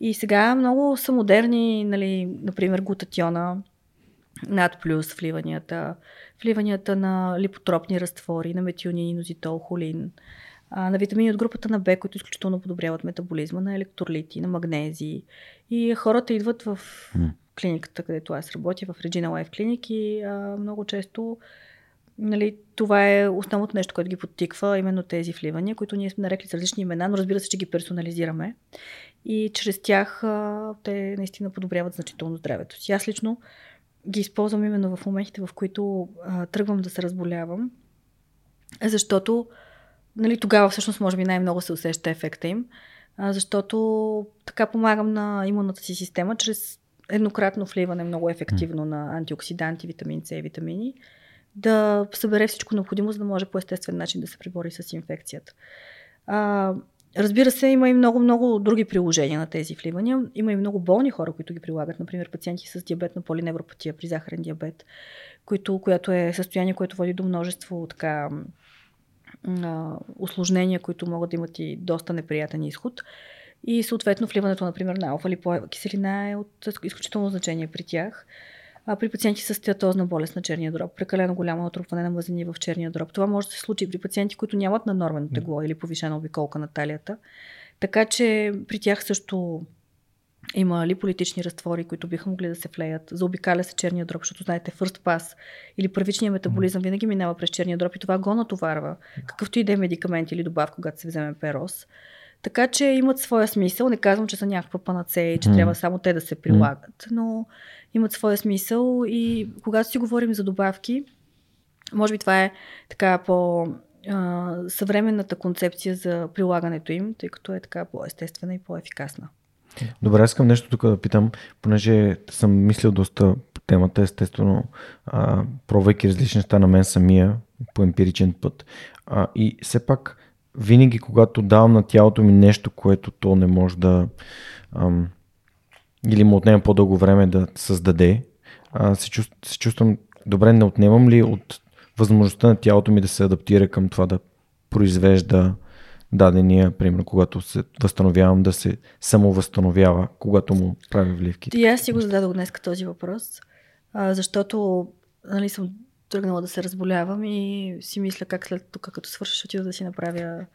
И сега много са модерни, нали, например, глутатиона, над плюс вливанията, вливанията на липотропни разтвори, на метионин, инозитол, холин, на витамини от групата на Б, които изключително подобряват метаболизма, на електролити, на магнези. И хората идват в клиниката, където аз работя, в Regina Life Clinic и а, много често Нали, това е основното нещо, което ги подтиква, именно тези вливания, които ние сме нарекли с различни имена, но разбира се, че ги персонализираме. И чрез тях а, те наистина подобряват значително здравето си. Аз лично ги използвам именно в моментите, в които а, тръгвам да се разболявам, защото нали, тогава всъщност може би най-много се усеща ефекта им, а, защото така помагам на имунната си система чрез еднократно вливане много ефективно на антиоксиданти, витамин С и витамини, да събере всичко необходимо, за да може по естествен начин да се прибори с инфекцията. А, разбира се, има и много-много други приложения на тези вливания. Има и много болни хора, които ги прилагат. Например, пациенти с диабетна полиневропатия при захарен диабет, които, която е състояние, което води до множество така, а, осложнения, които могат да имат и доста неприятен изход. И съответно вливането, например, на алфа липоева киселина е от изключително значение при тях. А при пациенти с стеатозна болест на черния дроб, прекалено голямо натрупване на мазнини в черния дроб. Това може да се случи при пациенти, които нямат наднормено тегло или повишена обиколка на талията. Така че при тях също има ли политични разтвори, които биха могли да се влеят. Заобикаля се черния дроб, защото знаете, first pass или първичният метаболизъм винаги минава през черния дроб и това го натоварва. Какъвто и да е медикамент или добав, когато се вземе перос. Така че имат своя смисъл. Не казвам, че са някаква панацея и че mm. трябва само те да се прилагат, но имат своя смисъл и когато си говорим за добавки, може би това е така по съвременната концепция за прилагането им, тъй като е така по-естествена и по-ефикасна. Добре, искам нещо тук да питам, понеже съм мислил доста по темата, естествено, а, пробвайки различни неща на мен самия по емпиричен път. А, и все пак, винаги когато давам на тялото ми нещо, което то не може да ам, или му отнема по-дълго време да създаде, а, се, чувств, се чувствам добре, не отнемам ли от възможността на тялото ми да се адаптира към това да произвежда дадения, примерно, когато се възстановявам, да се самовъзстановява, когато му прави вливки. И аз си го зададох днес този въпрос, а, защото нали, съм тръгнала да се разболявам и си мисля как след тук, като свършиш, отида да си направя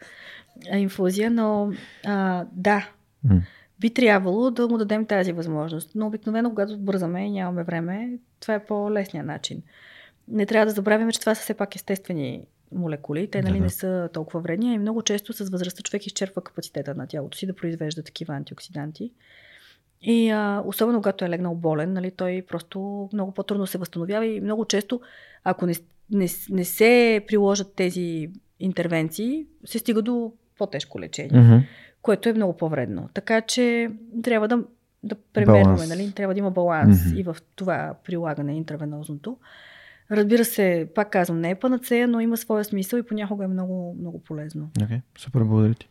инфузия, но а, да, mm. би трябвало да му дадем тази възможност. Но обикновено, когато бързаме и нямаме време, това е по-лесният начин. Не трябва да забравяме, че това са все пак естествени молекули. Те нали, да, да. не са толкова вредни, и много често с възрастта човек изчерпва капацитета на тялото си да произвежда такива антиоксиданти. И а, особено когато е легнал болен, нали, той просто много по-трудно се възстановява и много често, ако не, не, не се приложат тези интервенции, се стига до по-тежко лечение, mm-hmm. което е много по-вредно. Така че трябва да, да премерваме, нали? трябва да има баланс mm-hmm. и в това прилагане интервенозното. Разбира се, пак казвам, не е панацея, но има своя смисъл и понякога е много, много полезно. Okay, супер, благодаря ти.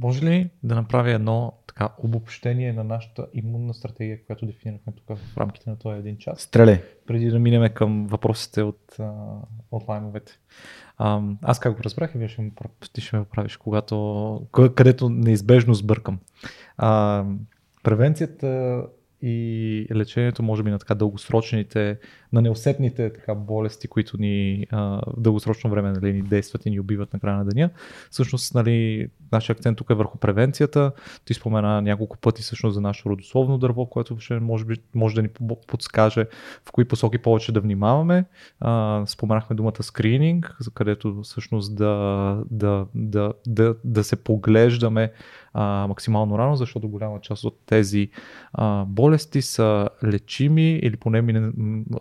Може ли да направя едно така обобщение на нашата имунна стратегия, която дефинирахме тук в рамките на този един час? Стреле. Преди да минем към въпросите от, от лайновете. А, аз как го разбрах и вие ще, ти ще ме правиш, когато, където неизбежно сбъркам. А, превенцията и лечението може би на така дългосрочните, на неусетните така болести, които ни а, в дългосрочно време нали, ни действат и ни убиват на края на деня. Всъщност, нали, нашия акцент тук е върху превенцията. Ти спомена няколко пъти всъщност за нашето родословно дърво, което ще може, би, може да ни подскаже в кои посоки повече да внимаваме. А, споменахме думата скрининг, за където всъщност да, да, да, да, да се поглеждаме а, максимално рано, защото голяма част от тези а, болести са лечими или поне мине,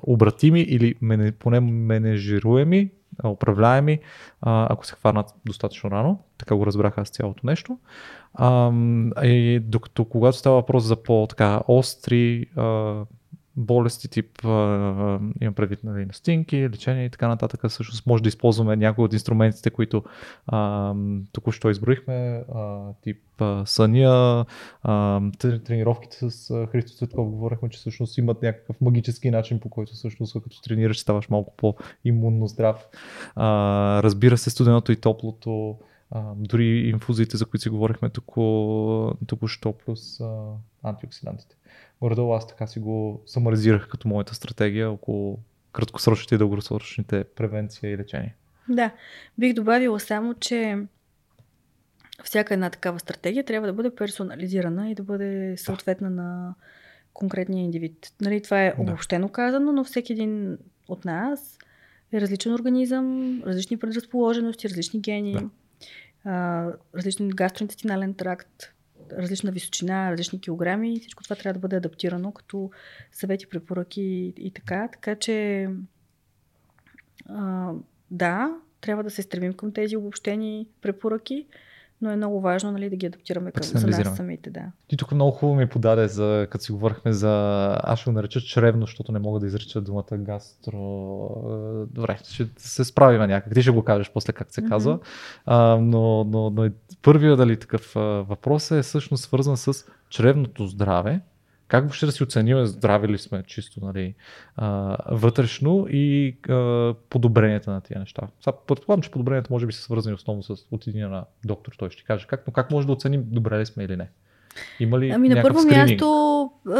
обратими или мене, поне менежируеми, управляеми, а, ако се хванат достатъчно рано. Така го разбрах аз цялото нещо. А, и докато когато става въпрос за по-остри болести тип, имам предвид нали, настинки, лечение и така нататък, всъщност може да използваме някои от инструментите, които а, току-що изброихме, а, тип а, съня, а, тренировките с Христо Цветков, говорихме, че всъщност имат някакъв магически начин, по който всъщност като тренираш ставаш малко по-имунно здрав. А, разбира се, студеното и топлото, а, дори инфузиите, за които си говорихме току-що, плюс а, антиоксидантите горе аз така си го самаризирах като моята стратегия около краткосрочните и дългосрочните превенция и лечение. Да, бих добавила само, че всяка една такава стратегия трябва да бъде персонализирана и да бъде съответна да. на конкретния индивид. Нали, това е обобщено да. казано, но всеки един от нас е различен организъм, различни предразположености, различни гени, да. а, различен гастроинтестинален тракт, различна височина, различни килограми. Всичко това трябва да бъде адаптирано като съвети, препоръки и, и така. Така че а, да, трябва да се стремим към тези обобщени препоръки, но е много важно нали, да ги адаптираме към за нас самите. Да. Ти тук много хубаво ми подаде, за, като си говорихме за, аз ще го нареча чревно, защото не мога да изреча думата гастро. Добре, ще се справим някак. Ти ще го кажеш после как се казва. Mm-hmm. А, но, но, но първият дали, такъв въпрос е всъщност свързан с чревното здраве как въобще да си оценим здрави ли сме чисто нали, а, вътрешно и а, подобренията на тия неща. Сега предполагам, че подобренията може би са свързани основно с от един на доктор, той ще каже как, но как може да оценим добре ли сме или не. Има ли Ами на първо скрининг? място а,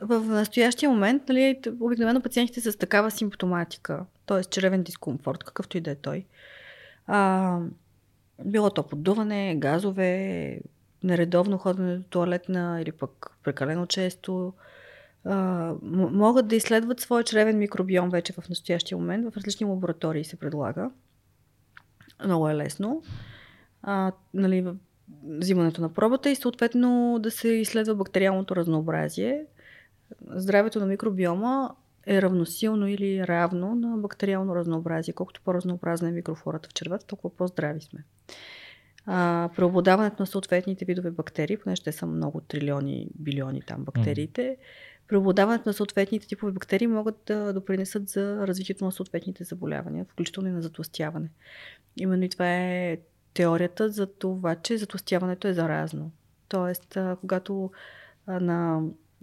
в настоящия момент, нали, обикновено пациентите с такава симптоматика, т.е. черевен дискомфорт, какъвто и да е той, а, било то поддуване, газове, нередовно ходене до туалетна или пък прекалено често, а, могат да изследват своя чревен микробиом вече в настоящия момент. В различни лаборатории се предлага. Много е лесно. А, нали, взимането на пробата и съответно да се изследва бактериалното разнообразие. Здравето на микробиома е равносилно или равно на бактериално разнообразие. Колкото по-разнообразна е микрофлората в червата, толкова по-здрави сме. А, преобладаването на съответните видове бактерии, понеже те са много трилиони, билиони там бактериите, преобладаването на съответните типове бактерии могат да допринесат за развитието на съответните заболявания, включително и на затластяване. Именно и това е теорията за това, че затластяването е заразно. Тоест, а, когато а, на...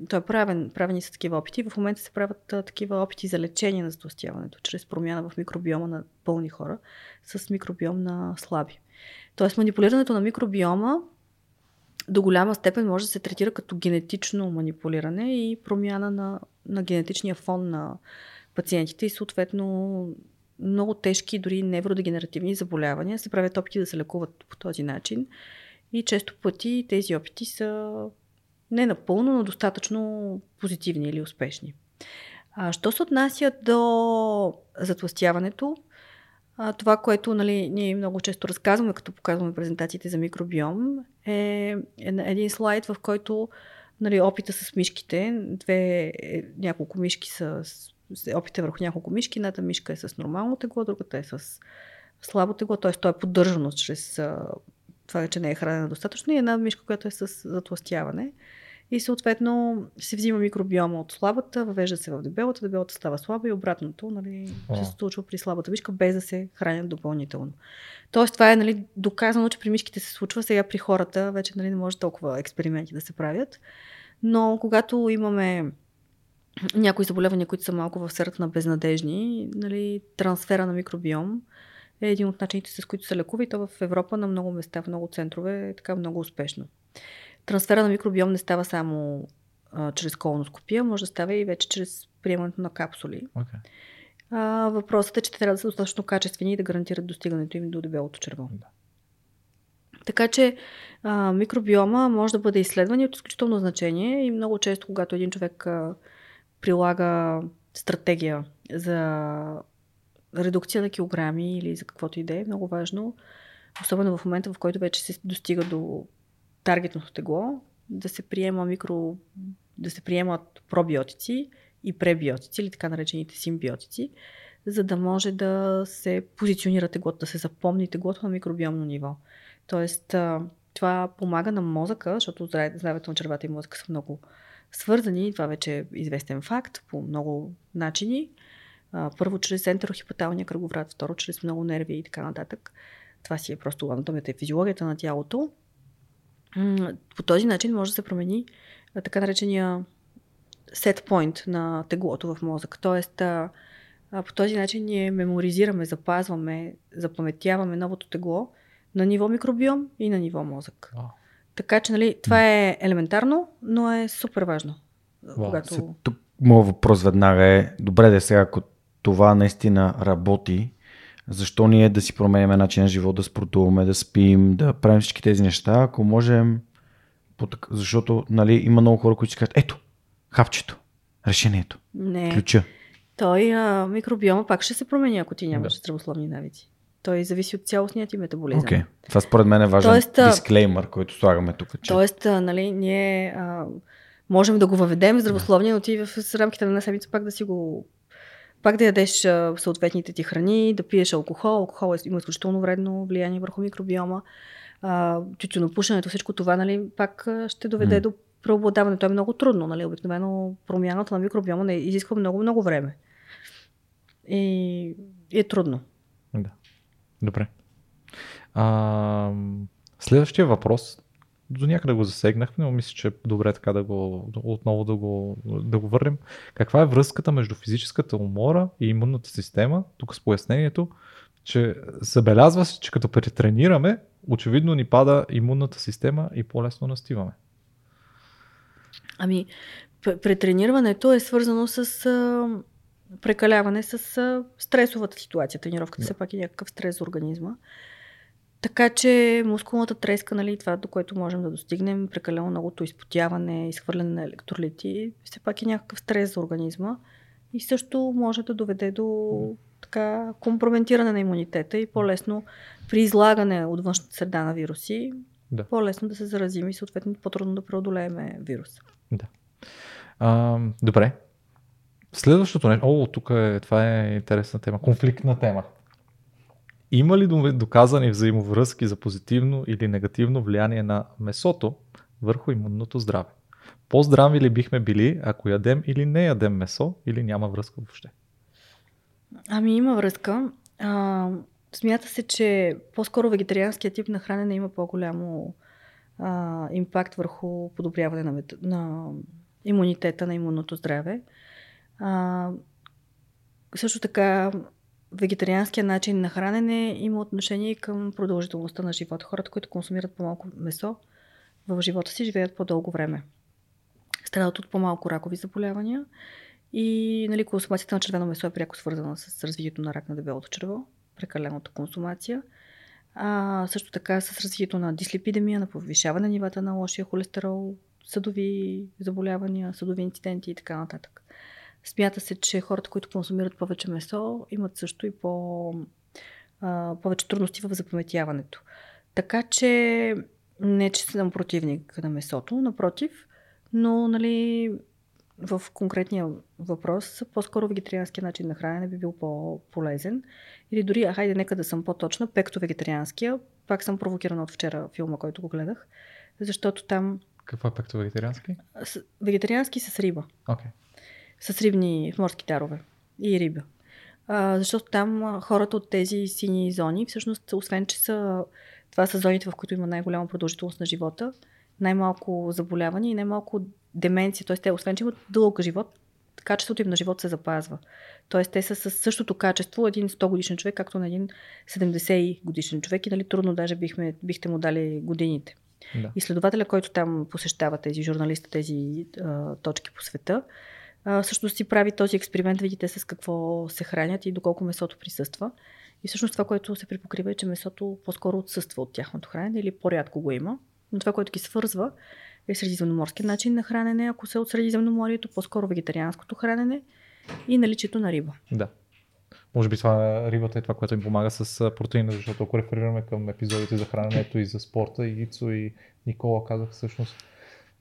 Той е правен, правени са такива опити. В момента се правят а, такива опити за лечение на затластяването, чрез промяна в микробиома на пълни хора с микробиом на слаби. Тоест, манипулирането на микробиома до голяма степен може да се третира като генетично манипулиране и промяна на, на генетичния фон на пациентите и съответно много тежки, дори невродегенеративни заболявания се правят опити да се лекуват по този начин. И често пъти тези опити са не напълно, но достатъчно позитивни или успешни. А, що се отнася до затластяването, а, това, което нали, ние много често разказваме, като показваме презентациите за микробиом, е един слайд, в който нали, опита с мишките, две, е, няколко мишки са, опита върху няколко мишки, едната мишка е с нормално тегло, другата е с слабо тегло, т.е. то е поддържано чрез това, че не е хранена достатъчно и една мишка, която е с затластяване. И съответно се взима микробиома от слабата, въвежда се в дебелата, дебелата става слаба и обратното нали, се случва при слабата мишка, без да се хранят допълнително. Тоест това е нали, доказано, че при мишките се случва, сега при хората вече нали, не може толкова експерименти да се правят. Но когато имаме някои заболявания, които са малко в сферата на безнадежни, нали, трансфера на микробиом е един от начините, с които се лекува и то в Европа на много места, в много центрове е така много успешно. Трансфера на микробиом не става само а, чрез колоноскопия, може да става и вече чрез приемането на капсули. Okay. А, въпросът е, че те трябва да са достатъчно качествени и да гарантират достигането им до дебелото черво. Да. Така че а, микробиома може да бъде изследван и от изключително значение и много често, когато един човек а, прилага стратегия за редукция на килограми или за каквото и да е, много важно, особено в момента, в който вече се достига до таргетното тегло, да се приема микро, да се приемат пробиотици и пребиотици, или така наречените симбиотици, за да може да се позиционира теглото, да се запомни теглото на микробиомно ниво. Тоест, това помага на мозъка, защото здраве- здравето на червата и мозъка са много свързани, това вече е известен факт по много начини. Първо, чрез ентерохипоталния кръговрат, второ, чрез много нерви и така нататък. Това си е просто анатомията и физиологията на тялото. По този начин може да се промени така наречения set point на теглото в мозък. Тоест, по този начин ние меморизираме, запазваме, запаметяваме новото тегло на ниво микробиом и на ниво мозък. Вау. Така че, нали, това е елементарно, но е супер важно. Когато... Тук моят въпрос веднага е, добре да сега, ако това наистина работи, защо ние да си променяме начин на живот, да спортуваме, да спим, да правим всички тези неща, ако можем, защото нали, има много хора, които си казват, ето, хапчето, решението, Не. ключа. Той а, микробиома пак ще се промени, ако ти нямаш Да. здравословни навици. Той зависи от цялостният ти метаболизъм. Окей. Това според мен е важен Тоест, дисклеймър, който слагаме тук. Че... Тоест, нали, ние а, можем да го въведем здравословния, но ти в рамките на една седмица пак да си го пак да ядеш а, съответните ти храни, да пиеш алкохол. Алкохол е, има изключително вредно влияние върху микробиома. А, тютюнопушенето, всичко това, нали, пак ще доведе М. до преобладаване. То е много трудно, нали? Обикновено промяната на микробиома не изисква много, много време. И, и е трудно. Да. Добре. А, следващия въпрос, до някъде го засегнахме, но мисля, че е добре така да го, отново да го, да го върнем. Каква е връзката между физическата умора и имунната система? Тук с пояснението, че забелязва се, че като претренираме, очевидно ни пада имунната система и по-лесно настиваме. Ами, претренирането е свързано с а, прекаляване с а, стресовата ситуация. Тренировката да. все пак е някакъв стрес за организма. Така че мускулната треска, нали, това до което можем да достигнем, прекалено многото изпотяване, изхвърляне на електролити, все пак е някакъв стрес за организма и също може да доведе до така компрометиране на имунитета и по-лесно при излагане от външната среда на вируси, да. по-лесно да се заразим и съответно по-трудно да преодолееме вируса. Да. А, добре. Следващото нещо. О, тук е, това е интересна тема. Конфликтна тема. Има ли доказани взаимовръзки за позитивно или негативно влияние на месото върху имунното здраве? По-здрави ли бихме били, ако ядем или не ядем месо, или няма връзка въобще? Ами има връзка. А, смята се, че по-скоро вегетарианският тип на хранене има по-голямо а, импакт върху подобряване на, на имунитета, на имунното здраве. А, също така вегетарианския начин на хранене има отношение към продължителността на живота. Хората, които консумират по-малко месо в живота си, живеят по-дълго време. Страдат от по-малко ракови заболявания и нали, консумацията на червено месо е пряко свързана с развитието на рак на дебелото черво, прекалената консумация. А, също така с развитието на дислипидемия, на повишаване нивата на лошия холестерол, съдови заболявания, съдови инциденти и така нататък. Смята се, че хората, които консумират повече месо, имат също и по, а, повече трудности в запаметяването. Така че не, че съм противник на месото, напротив, но нали, в конкретния въпрос, по-скоро вегетарианския начин на хранене би бил по-полезен. Или дори, а хайде, нека да съм по-точна, пекто вегетарианския. Пак съм провокирана от вчера филма, който го гледах, защото там... Какво е пекто вегетариански? С, вегетариански с риба. Okay. С рибни морски тарове и риба. А, защото там хората от тези сини зони, всъщност, освен че са, това са зоните, в които има най-голяма продължителност на живота, най-малко заболявания и най-малко деменция. Т.е. те, освен че имат дълъг живот, качеството им на живот се запазва. Тоест, те са с същото качество един 100 годишен човек, както на един 70 годишен човек и нали, трудно даже бихме, бихте му дали годините. Да. Изследователя, който там посещава тези журналисти, тези а, точки по света, всъщност си прави този експеримент, видите с какво се хранят и доколко месото присъства. И всъщност това, което се припокрива е, че месото по-скоро отсъства от тяхното хранене или по-рядко го има. Но това, което ги свързва е средиземноморски начин на хранене, ако се от Средиземноморието, по-скоро вегетарианското хранене и наличието на риба. Да. Може би това рибата е това, което им помага с протеина, защото ако реферираме към епизодите за храненето и за спорта, и Ицо и Никола казах всъщност,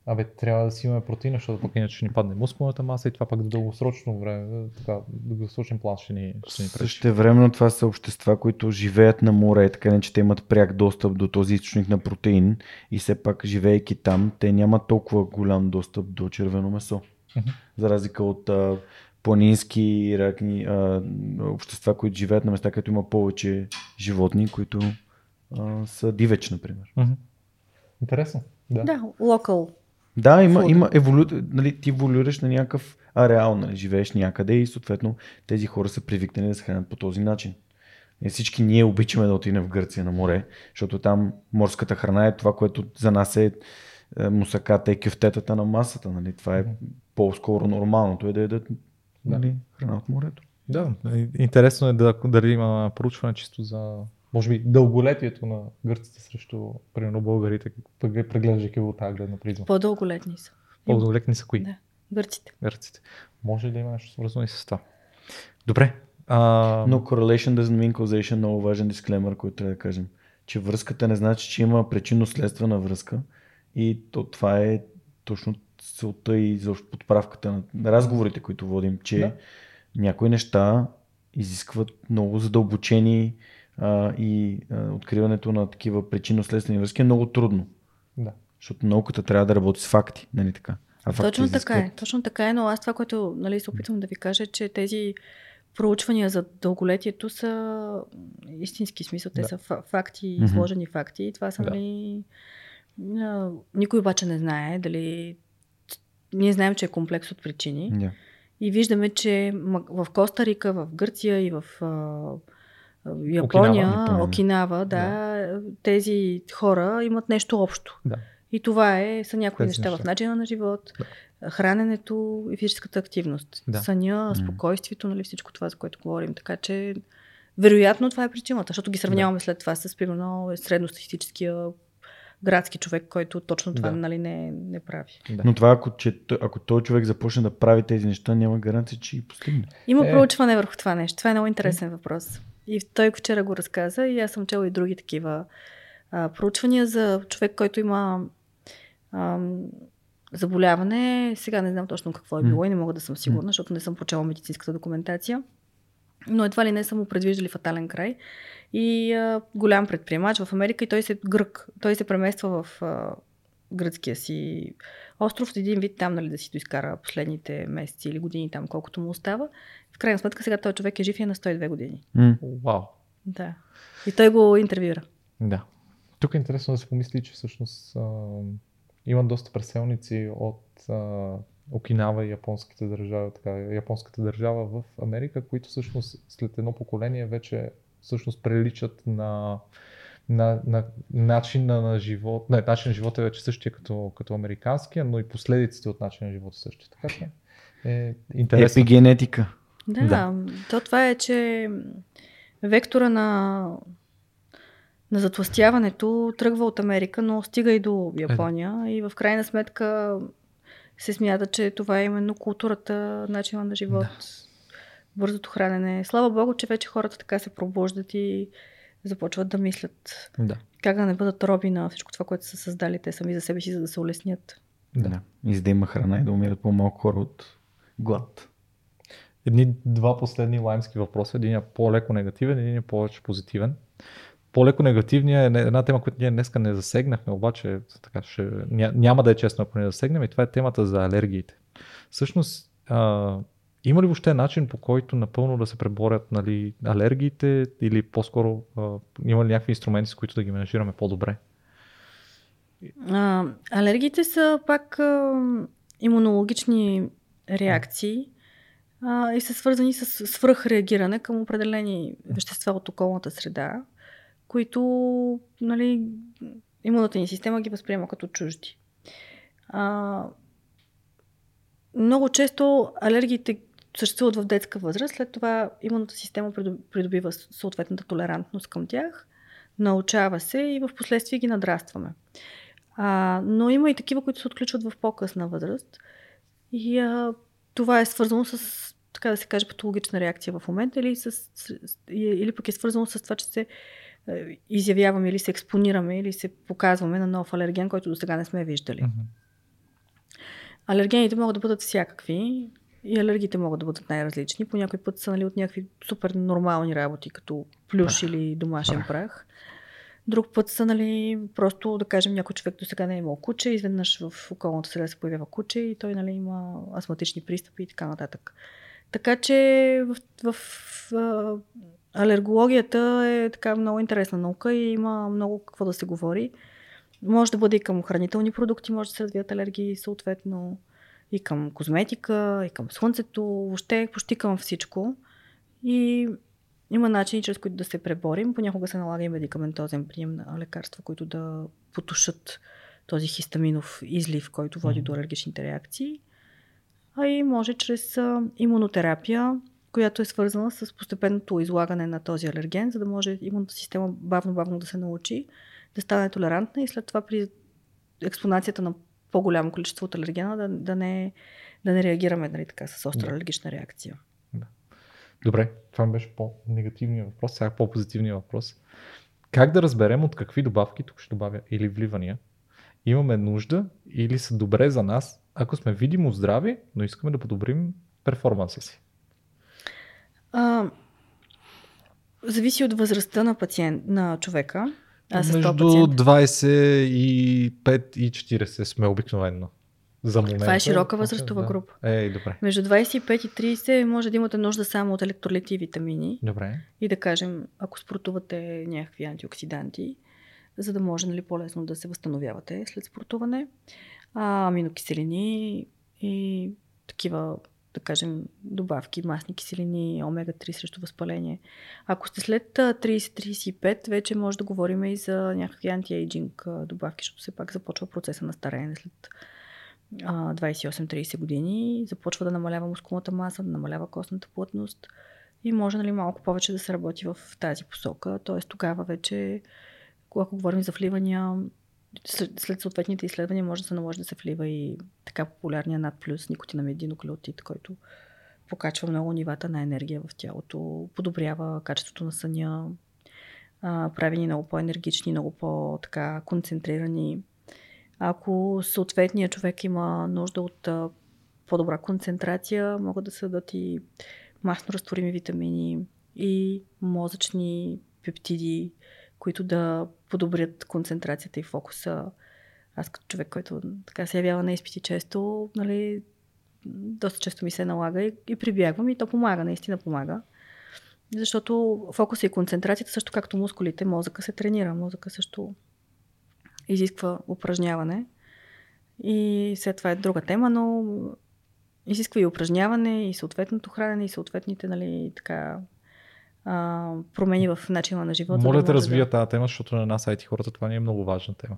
Абе, трябва да си имаме протеина, защото пък иначе ще ни падне мускулната маса и това пък до дългосрочно време, така, дългосрочен план ще ни, ще ни пречи. Също времено това са общества, които живеят на море, така не че те имат пряк достъп до този източник на протеин и все пак живеейки там, те нямат толкова голям достъп до червено месо. За разлика от а, планински ракни, а, общества, които живеят на места, където има повече животни, които а, са дивеч, например. Интересно. Да, да локал да, има, има еволю... нали, ти еволюираш на някакъв ареал, нали, живееш някъде и съответно тези хора са привикнали да се хранят по този начин. И всички ние обичаме да отидем в Гърция на море, защото там морската храна е това, което за нас е, е мусаката и кюфтетата на масата. Нали. Това е по-скоро нормалното е да ядат нали, храна от морето. Да, интересно е да, дали има проучване чисто за може би дълголетието на гърците срещу, примерно, българите, преглеждайки от тази гледна призма. По-дълголетни са. По-дълголетни са кои? Да, гърците. Гърците. Може ли да има нещо свързано и с това? Добре. А... Но correlation doesn't mean causation, много важен дисклемър, който трябва да кажем. Че връзката не значи, че има причинно-следствена връзка и то, това е точно целта и за подправката на разговорите, които водим, че да. някои неща изискват много задълбочени а, и а, откриването на такива причинно-следствени връзки е много трудно. Да. Защото науката трябва да работи с факти, нали така? А точно изискват... така е, точно така е, но аз това, което нали, се опитвам да ви кажа, е, че тези проучвания за дълголетието са истински смисъл, те да. са факти, изложени mm-hmm. факти и това са да. нали... Никой обаче не знае дали... Ние знаем, че е комплекс от причини. Yeah. И виждаме, че в Коста Рика, в Гърция и в Япония, Окинава. Окинава, да, тези хора имат нещо общо. Да. И това е, са някои Тези неща, неща. в начина на живот, храненето и физическата активност. Да. Съня, спокойствието, нали, всичко това, за което говорим. Така че, вероятно това е причината, защото ги сравняваме след това с, примерно, средностатистическия градски човек, който точно това Да. нали, не, не прави. Да. Но това, ако, че, той- ако този човек започне да прави тези неща, няма гаранция, че ги постигне. Има Е. е. проучване върху това нещо. Това е много интересен въпрос. И той вчера го разказа и аз съм чела и други такива а, проучвания за човек, който има ам, заболяване. Сега не знам точно какво е било и не мога да съм сигурна, защото не съм прочела медицинската документация. Но едва ли не са му предвиждали фатален край. И а, голям предприемач в Америка и той се грък. Той се премества в а, гръцкия си остров, един вид там, нали, да си доизкара последните месеци или години там, колкото му остава. В крайна сметка сега този човек е жив и е на 102 години. Вау. Да. И той го интервюира. Да. Тук е интересно да се помисли, че всъщност а, има доста преселници от а, Окинава и японските държави, така, японската държава в Америка, които всъщност след едно поколение вече всъщност приличат на, на, на начин на живот. Не, начин на живота е вече същия като, като американския, но и последиците от начин на живота същия. Така че е интересно. Епигенетика. Да, Да. То това е, че вектора на, на затластяването тръгва от Америка, но стига и до Япония. И в крайна сметка се смята, че това е именно културата, начина на живот, да. бързото хранене. Слава Богу, че вече хората така се пробуждат и започват да мислят Да. как да не бъдат роби на всичко това, което са създали те сами за себе си, за да се улеснят. Да. да. И за да има храна и да умират по-малко хора от глад. Едни два последни лаймски въпроса. Един е по-леко негативен, един е повече позитивен. По-леко негативният е една тема, която ние днеска не засегнахме, обаче така, ще, ня, няма да е честно, ако не засегнем, и това е темата за алергиите. Всъщност, а, има ли въобще начин по който напълно да се преборят нали, алергиите или по-скоро а, има ли някакви инструменти, с които да ги менажираме по-добре? А, алергиите са пак а, имунологични реакции а, и са свързани с свръхреагиране към определени вещества от околната среда, които нали, имунната ни система ги възприема като чужди. А, много често алергиите съществуват в детска възраст, след това имунната система придоб- придобива съответната толерантност към тях, научава се и в последствие ги надрастваме. А, но има и такива, които се отключват в по-късна възраст. И а, това е свързано с, така да се каже, патологична реакция в момента или, с, с, или пък е свързано с това, че се е, изявяваме или се експонираме или се показваме на нов алерген, който до сега не сме виждали. Mm-hmm. Алергените могат да бъдат всякакви и алергиите могат да бъдат най-различни. По някой път са нали, от някакви супер нормални работи, като плюш или домашен прах. Друг път са, нали, просто да кажем, някой човек до сега не е имал куче, изведнъж в околната среда се появява куче и той нали, има астматични пристъпи и така нататък. Така че в, в, в алергологията е така много интересна наука и има много какво да се говори. Може да бъде и към хранителни продукти, може да се развият алергии, съответно и към козметика, и към слънцето, въобще почти към всичко. И има начини, чрез които да се преборим. Понякога се налага и медикаментозен прием на лекарства, които да потушат този хистаминов излив, който води mm-hmm. до алергичните реакции. А и може чрез имунотерапия, която е свързана с постепенното излагане на този алерген, за да може имунната система бавно-бавно да се научи, да стане толерантна и след това при експонацията на по-голямо количество от алергена да, да, не, да не реагираме нали, така, с остра Да. алергична реакция. Добре, това беше по-негативният въпрос, сега по-позитивният въпрос. Как да разберем от какви добавки, тук ще добавя или вливания, имаме нужда или са добре за нас, ако сме видимо здрави, но искаме да подобрим перформанса си? А, зависи от възрастта на пациент, на човека. С Между този пациент. 25 и 40 сме обикновено. За момента. Това е широка възрастова да. група. Ей, добре. Между 25 и 30 може да имате нужда само от електролити и витамини. Добре. И да кажем, ако спортувате някакви антиоксиданти, за да може нали, по-лесно да се възстановявате след спортуване. А, аминокиселини и такива да кажем, добавки, масни киселини, омега-3 срещу възпаление. Ако сте след 30-35, вече може да говорим и за някакви антиейджинг добавки, защото все пак започва процеса на стареене след 28-30 години, започва да намалява мускулната маса, да намалява костната плътност и може нали, малко повече да се работи в тази посока. Тоест тогава вече, когато говорим за вливания, след, съответните изследвания може да се наложи да се влива и така популярния над плюс никотинамид нуклеотид, който покачва много нивата на енергия в тялото, подобрява качеството на съня, прави ни много по-енергични, много по-така концентрирани. Ако съответният човек има нужда от по-добра концентрация, могат да се дадат и масно разтворими витамини и мозъчни пептиди, които да подобрят концентрацията и фокуса. Аз като човек, който така се явява на изпити често, нали, доста често ми се налага и, и прибягвам и то помага, наистина помага. Защото фокуса и концентрацията, също както мускулите, мозъка се тренира. Мозъка също изисква упражняване. И след това е друга тема, но изисква и упражняване, и съответното хранене, и съответните, нали, така, а, промени в начина на живота. Моля да, да развия да... тази тема, защото на нас сайти хората това не е много важна тема.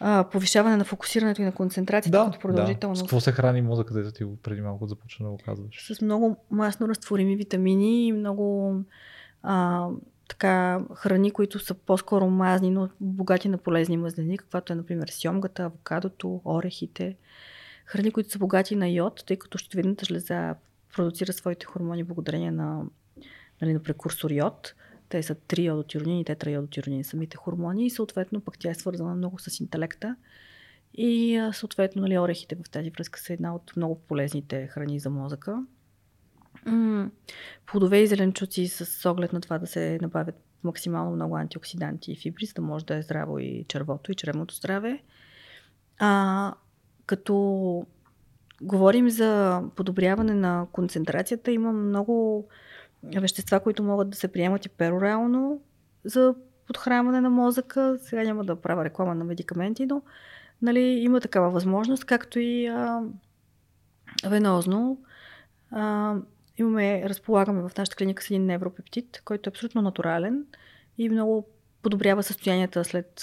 А, повишаване на фокусирането и на концентрацията да, като продължителност. Да. С какво се храни мозъкът, където ти преди малко започна да го казваш? С много масно разтворими витамини и много а, така, храни, които са по-скоро мазни, но богати на полезни мазнини, каквато е, например, сьомгата, авокадото, орехите. Храни, които са богати на йод, тъй като щитовидната жлеза продуцира своите хормони благодарение на нали, на прекурсор йод. Те са три йодотиронини и тетрайодотиронини, самите хормони и съответно пък тя е свързана много с интелекта. И съответно нали, орехите в тази връзка са една от много полезните храни за мозъка. плодове и зеленчуци с оглед на това да се набавят максимално много антиоксиданти и фибри, за да може да е здраво и червото и чревното здраве. А, като говорим за подобряване на концентрацията, има много вещества, които могат да се приемат и перорално за подхранване на мозъка. Сега няма да правя реклама на медикаменти, но нали, има такава възможност, както и а, венозно. А, имаме, разполагаме в нашата клиника с един невропептид, който е абсолютно натурален и много подобрява състоянията след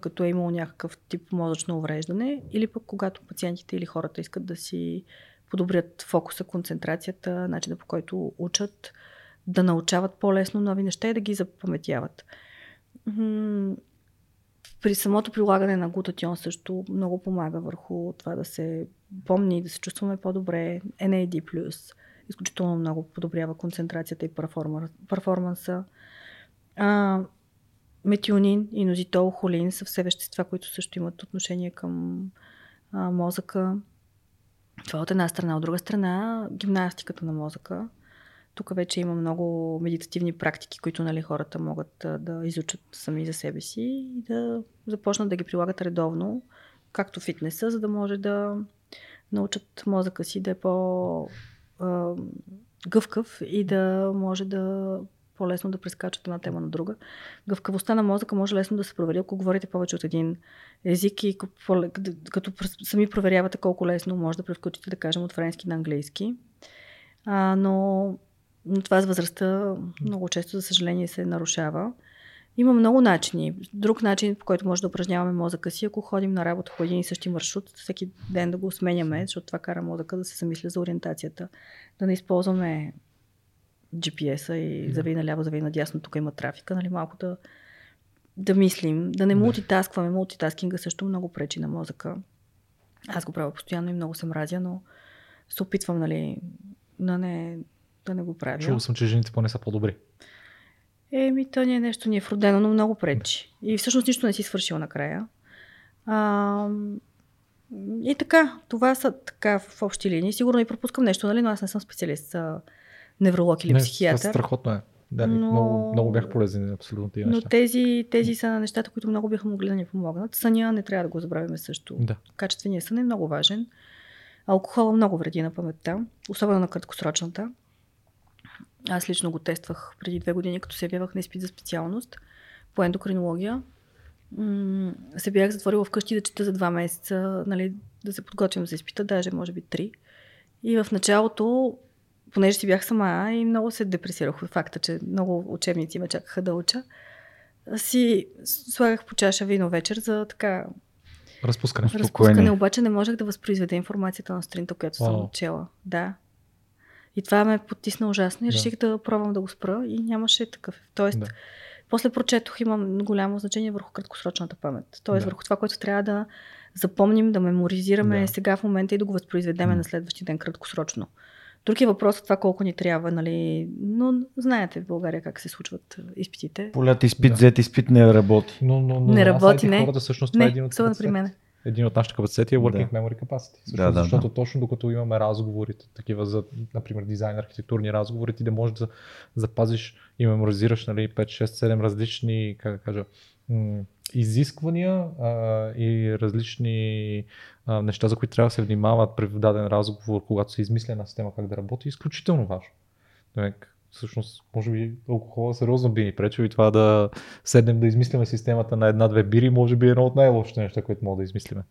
като е имало някакъв тип мозъчно увреждане или пък когато пациентите или хората искат да си подобрят фокуса, концентрацията, начина по който учат, да научават по-лесно нови неща и да ги запаметяват. При самото прилагане на глутатион също много помага върху това да се помни, да се чувстваме по-добре. NAD+, изключително много подобрява концентрацията и перформанса. Метионин, инозитол, холин са все вещества, които също имат отношение към а, мозъка. Това от една страна. От друга страна, гимнастиката на мозъка. Тук вече има много медитативни практики, които нали, хората могат да изучат сами за себе си и да започнат да ги прилагат редовно, както фитнеса, за да може да научат мозъка си да е по гъвкав и да може да по-лесно да прескачат една тема на друга. Гъвкавостта на мозъка може лесно да се провери, ако говорите повече от един език и като сами проверявате колко лесно може да прескочите, да кажем, от френски на английски. А, но, но това с възрастта много често, за съжаление, се нарушава. Има много начини. Друг начин, по който може да упражняваме мозъка си, ако ходим на работа по един и същи маршрут, всеки ден да го сменяме, защото това кара мозъка да се замисля за ориентацията. Да не използваме GPS-а и завей наляво, завей надясно, тук има трафика, нали, малко да, да мислим, да не мултитаскваме. Мултитаскинга също много пречи на мозъка. Аз го правя постоянно и много се мразя, но се опитвам, нали, да не, да не го правя. Чувал съм, че жените поне са по-добри. Еми, то не е нещо, ни е вродено, но много пречи. И всъщност нищо не си свършила накрая. А, и така, това са така в общи линии. Сигурно и пропускам нещо, нали, но аз не съм специалист невролог или не, психиатър. Страхотно е. Да, но... много, много бях полезен абсолютно тия Но тези, тези са нещата, които много биха могли да ни помогнат. Съня не трябва да го забравяме също. Да. Качественият сън е много важен. Алкохола много вреди на паметта, особено на краткосрочната. Аз лично го тествах преди две години, като се явявах на изпит за специалност по ендокринология. М- се бях затворила вкъщи да чета за два месеца, нали, да се подготвям за изпита, даже може би три. И в началото, понеже си бях сама и много се депресирах от факта, че много учебници ме чакаха да уча, си слагах по чаша вино вечер за така Разпускане. разпускане, обаче не можех да възпроизведа информацията на сутринта, която съм чела. Да. И това ме потисна ужасно и Да. реших да пробвам да го спра и нямаше такъв. Тоест, Да. после прочетох, има голямо значение върху краткосрочната памет. Тоест, Да. върху това, което трябва да запомним, да меморизираме Да. сега в момента и да го възпроизведеме на следващия ден краткосрочно. Друг е въпросът това колко ни трябва, нали? Но знаете в България как се случват е, изпитите. Полят изпит, Да. взет изпит не работи. Но, но, но Не работи, не. Хората, всъщност, това е един Не, от, при мен. Един от нашите капацитети е Working Да. Memory Capacity. Всъщност, Да, да, защото да. точно докато имаме разговори, такива за, например, дизайн, архитектурни разговори, ти да можеш да запазиш и меморизираш нали, 5, 6, 7 различни, как да кажа, м- изисквания а, и различни а, неща, за които трябва да се внимават при даден разговор, когато се измисля една система как да работи, е изключително важно. Всъщност, може би алкохола сериозно би ни пречил и това да седнем да измисляме системата на една-две бири, може би е едно от най-лошите неща, които мога да измислиме.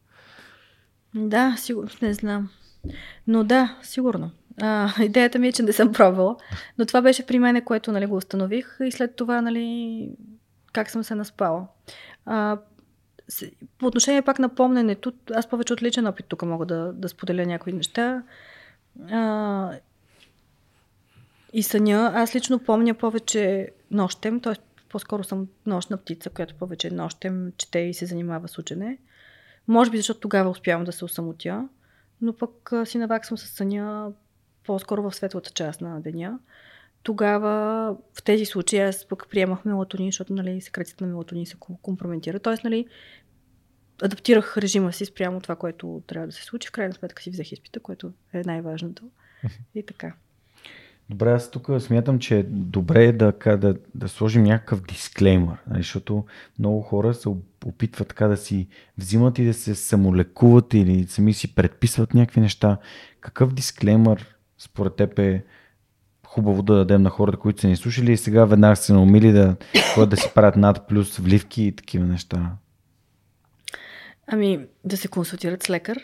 Да, сигурно, не знам. Но да, сигурно. А, идеята ми е, че не съм пробвала. Но това беше при мене, което нали, го установих и след това, нали, как съм се наспала. А, по отношение пак на помненето, аз повече от личен опит тук мога да, да споделя някои неща. А, и съня, аз лично помня повече нощем, т.е. по-скоро съм нощна птица, която повече нощем чете и се занимава с учене. Може би защото тогава успявам да се осамотя, но пък си наваксвам с съня по-скоро в светлата част на деня. Тогава в тези случаи аз пък приемах мелатонин, защото нали, секрецията на мелатонин се ко- компрометира. Тоест, нали, адаптирах режима си спрямо това, което трябва да се случи. В крайна сметка си взех изпита, което е най-важното. И така. Добре, аз тук смятам, че е добре да, ка- да, да сложим някакъв дисклеймър, нали, защото много хора се оп- опитват така да си взимат и да се самолекуват или сами си предписват някакви неща. Какъв дисклеймър според теб е хубаво да дадем на хората, които са ни слушали и сега веднага се наумили да, да си правят над плюс вливки и такива неща? Ами, да се консултират с лекар.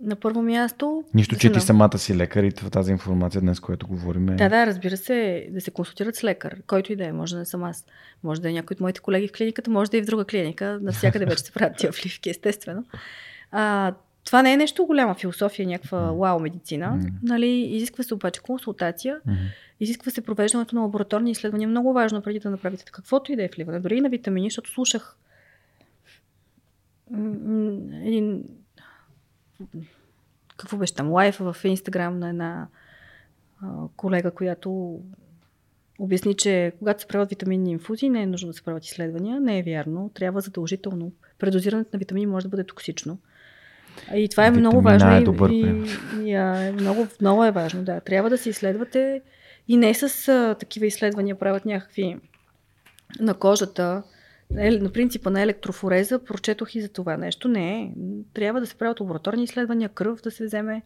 На първо място. Нищо, да че ти самата си лекар и тази информация днес, която говорим е... Да, да, разбира се, да се консултират с лекар, който и да е. Може да не съм аз. Може да е някой от моите колеги в клиниката, може да е и в друга клиника. Навсякъде вече се правят тия вливки, естествено. А, това не е нещо голяма философия, някаква вау медицина. Мгм. Нали, изисква се обаче консултация, Мгм. изисква се провеждането на лабораторни изследвания. Много важно преди да направите каквото и да е вливане, дори и на витамини, защото слушах един какво беше там, лайф в Инстаграм на една а, колега, която обясни, че когато се правят витаминни инфузии, не е нужно да се правят изследвания. Не е вярно. Трябва задължително. Предозирането на витамини може да бъде токсично. И това е много Витамина важно. е и- добър и, пример. и, а, е много, много е важно, да. Трябва да се изследвате и не с а, такива изследвания правят някакви на кожата, на принципа на електрофореза, прочетох и за това нещо. Не, трябва да се правят лабораторни изследвания, кръв да се вземе.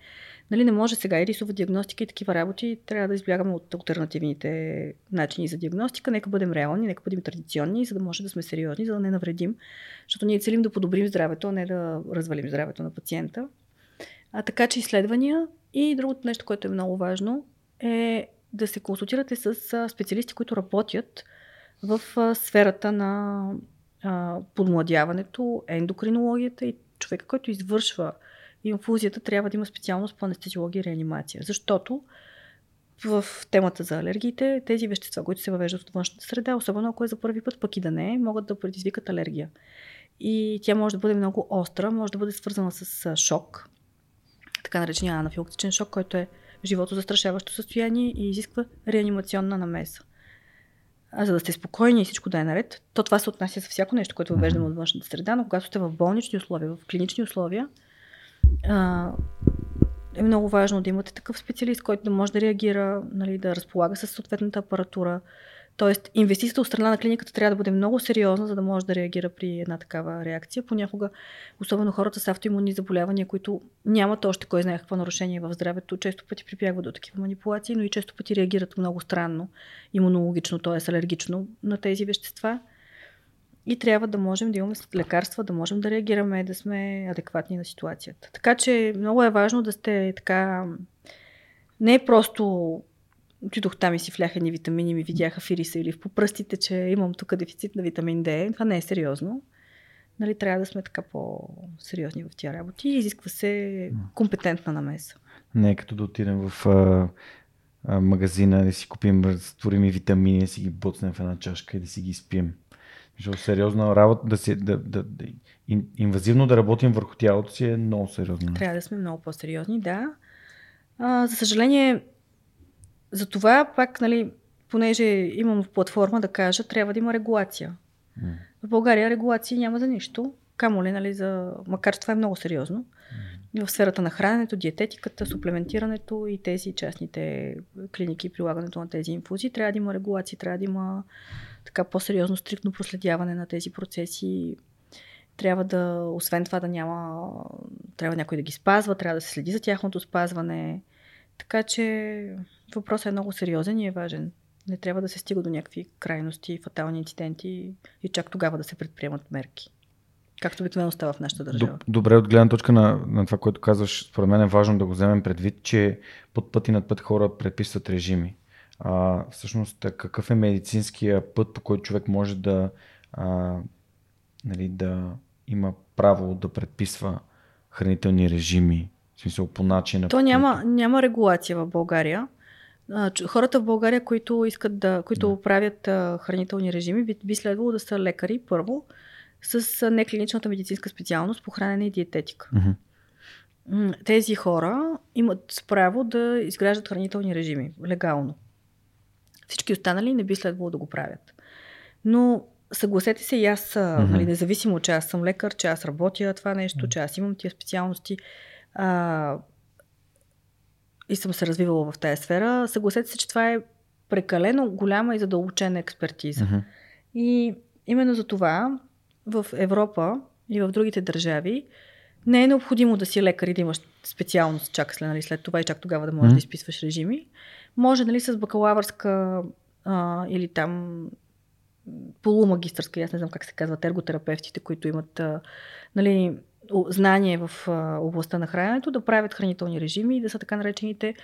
Нали, не може сега и рисова диагностика и такива работи. Трябва да избягаме от альтернативните начини за диагностика. Нека бъдем реални, нека бъдем традиционни, за да може да сме сериозни, за да не навредим. Защото ние целим да подобрим здравето, а не да развалим здравето на пациента. А така че изследвания и другото нещо, което е много важно, е да се консултирате с специалисти, които работят в сферата на подмладяването, ендокринологията и човека, който извършва инфузията, трябва да има специалност по анестезиология и реанимация. Защото в темата за алергиите, тези вещества, които се въвеждат от външната среда, особено ако е за първи път, пък и да не могат да предизвикат алергия. И тя може да бъде много остра, може да бъде свързана с шок, така наречения анафилактичен шок, който е живото застрашаващо състояние и изисква реанимационна намеса. За да сте спокойни и всичко да е наред, то това се отнася за всяко нещо, което въвеждаме от външната среда, но когато сте в болнични условия, в клинични условия, а, е много важно да имате такъв специалист, който да може да реагира, нали, да разполага с съответната апаратура. Тоест, инвестицията от страна на клиниката трябва да бъде много сериозна, за да може да реагира при една такава реакция. Понякога, особено хората с автоимунни заболявания, които нямат още кой знае какво нарушение в здравето, често пъти прибягват до такива манипулации, но и често пъти реагират много странно, имунологично, т.е. алергично на тези вещества. И трябва да можем да имаме лекарства, да можем да реагираме, да сме адекватни на ситуацията. Така че много е важно да сте така Не е просто отидох там и си вляха ни витамини ми видяха в ириса или в попръстите, че имам тук дефицит на витамин Д. Това не е сериозно. Нали, трябва да сме така по-сериозни в тия работи изисква се компетентна намеса. Не е като да отидем в а, а, магазина, да си купим разтворими витамини, да си ги буцнем в една чашка и да си ги спим. Защото сериозна работа, да си, да, да, да, инвазивно да работим върху тялото си е много сериозно. Трябва да сме много по-сериозни, да. А, за съжаление, за това пак, нали, понеже имам платформа да кажа, трябва да има регулация. Mm. В България регулации няма за нищо. Камо ли, нали, за... макар че това е много сериозно. Mm. В сферата на храненето, диететиката, суплементирането и тези частните клиники, прилагането на тези инфузии, трябва да има регулации, трябва да има така по-сериозно, стриктно проследяване на тези процеси. Трябва да, освен това да няма, трябва някой да ги спазва, трябва да се следи за тяхното спазване. Така че въпросът е много сериозен и е важен. Не трябва да се стига до някакви крайности, фатални инциденти и чак тогава да се предприемат мерки. Както обикновено става в нашата държава. Добре, от гледна точка на, на това, което казваш, според мен е важно да го вземем предвид, че под път и над път хора предписват режими. А, всъщност, какъв е медицинския път, по който човек може да, а, нали, да има право да предписва хранителни режими, смисъл по начина. То няма, няма регулация в България. Хората в България, които искат да, които да. правят хранителни режими, би, би следвало да са лекари първо, с неклиничната медицинска специалност по хранене и диететика. Mm-hmm. Тези хора имат право да изграждат хранителни режими легално. Всички останали не би следвало да го правят. Но съгласете се и аз, mm-hmm. нали, независимо, че аз съм лекар, че аз работя това нещо, че аз имам тия специалности а, и съм се развивала в тази сфера, съгласете се, че това е прекалено голяма и задълбочена експертиза. Mm-hmm. И именно за това в Европа и в другите държави не е необходимо да си лекар и да имаш специалност чак след, нали, след това и чак тогава да можеш mm-hmm. да изписваш режими. Може нали, с бакалавърска а, или там полумагистърска, аз не знам как се казват, ерготерапевтите, които имат а, нали, знание в областта на храненето, да правят хранителни режими и да са така наречените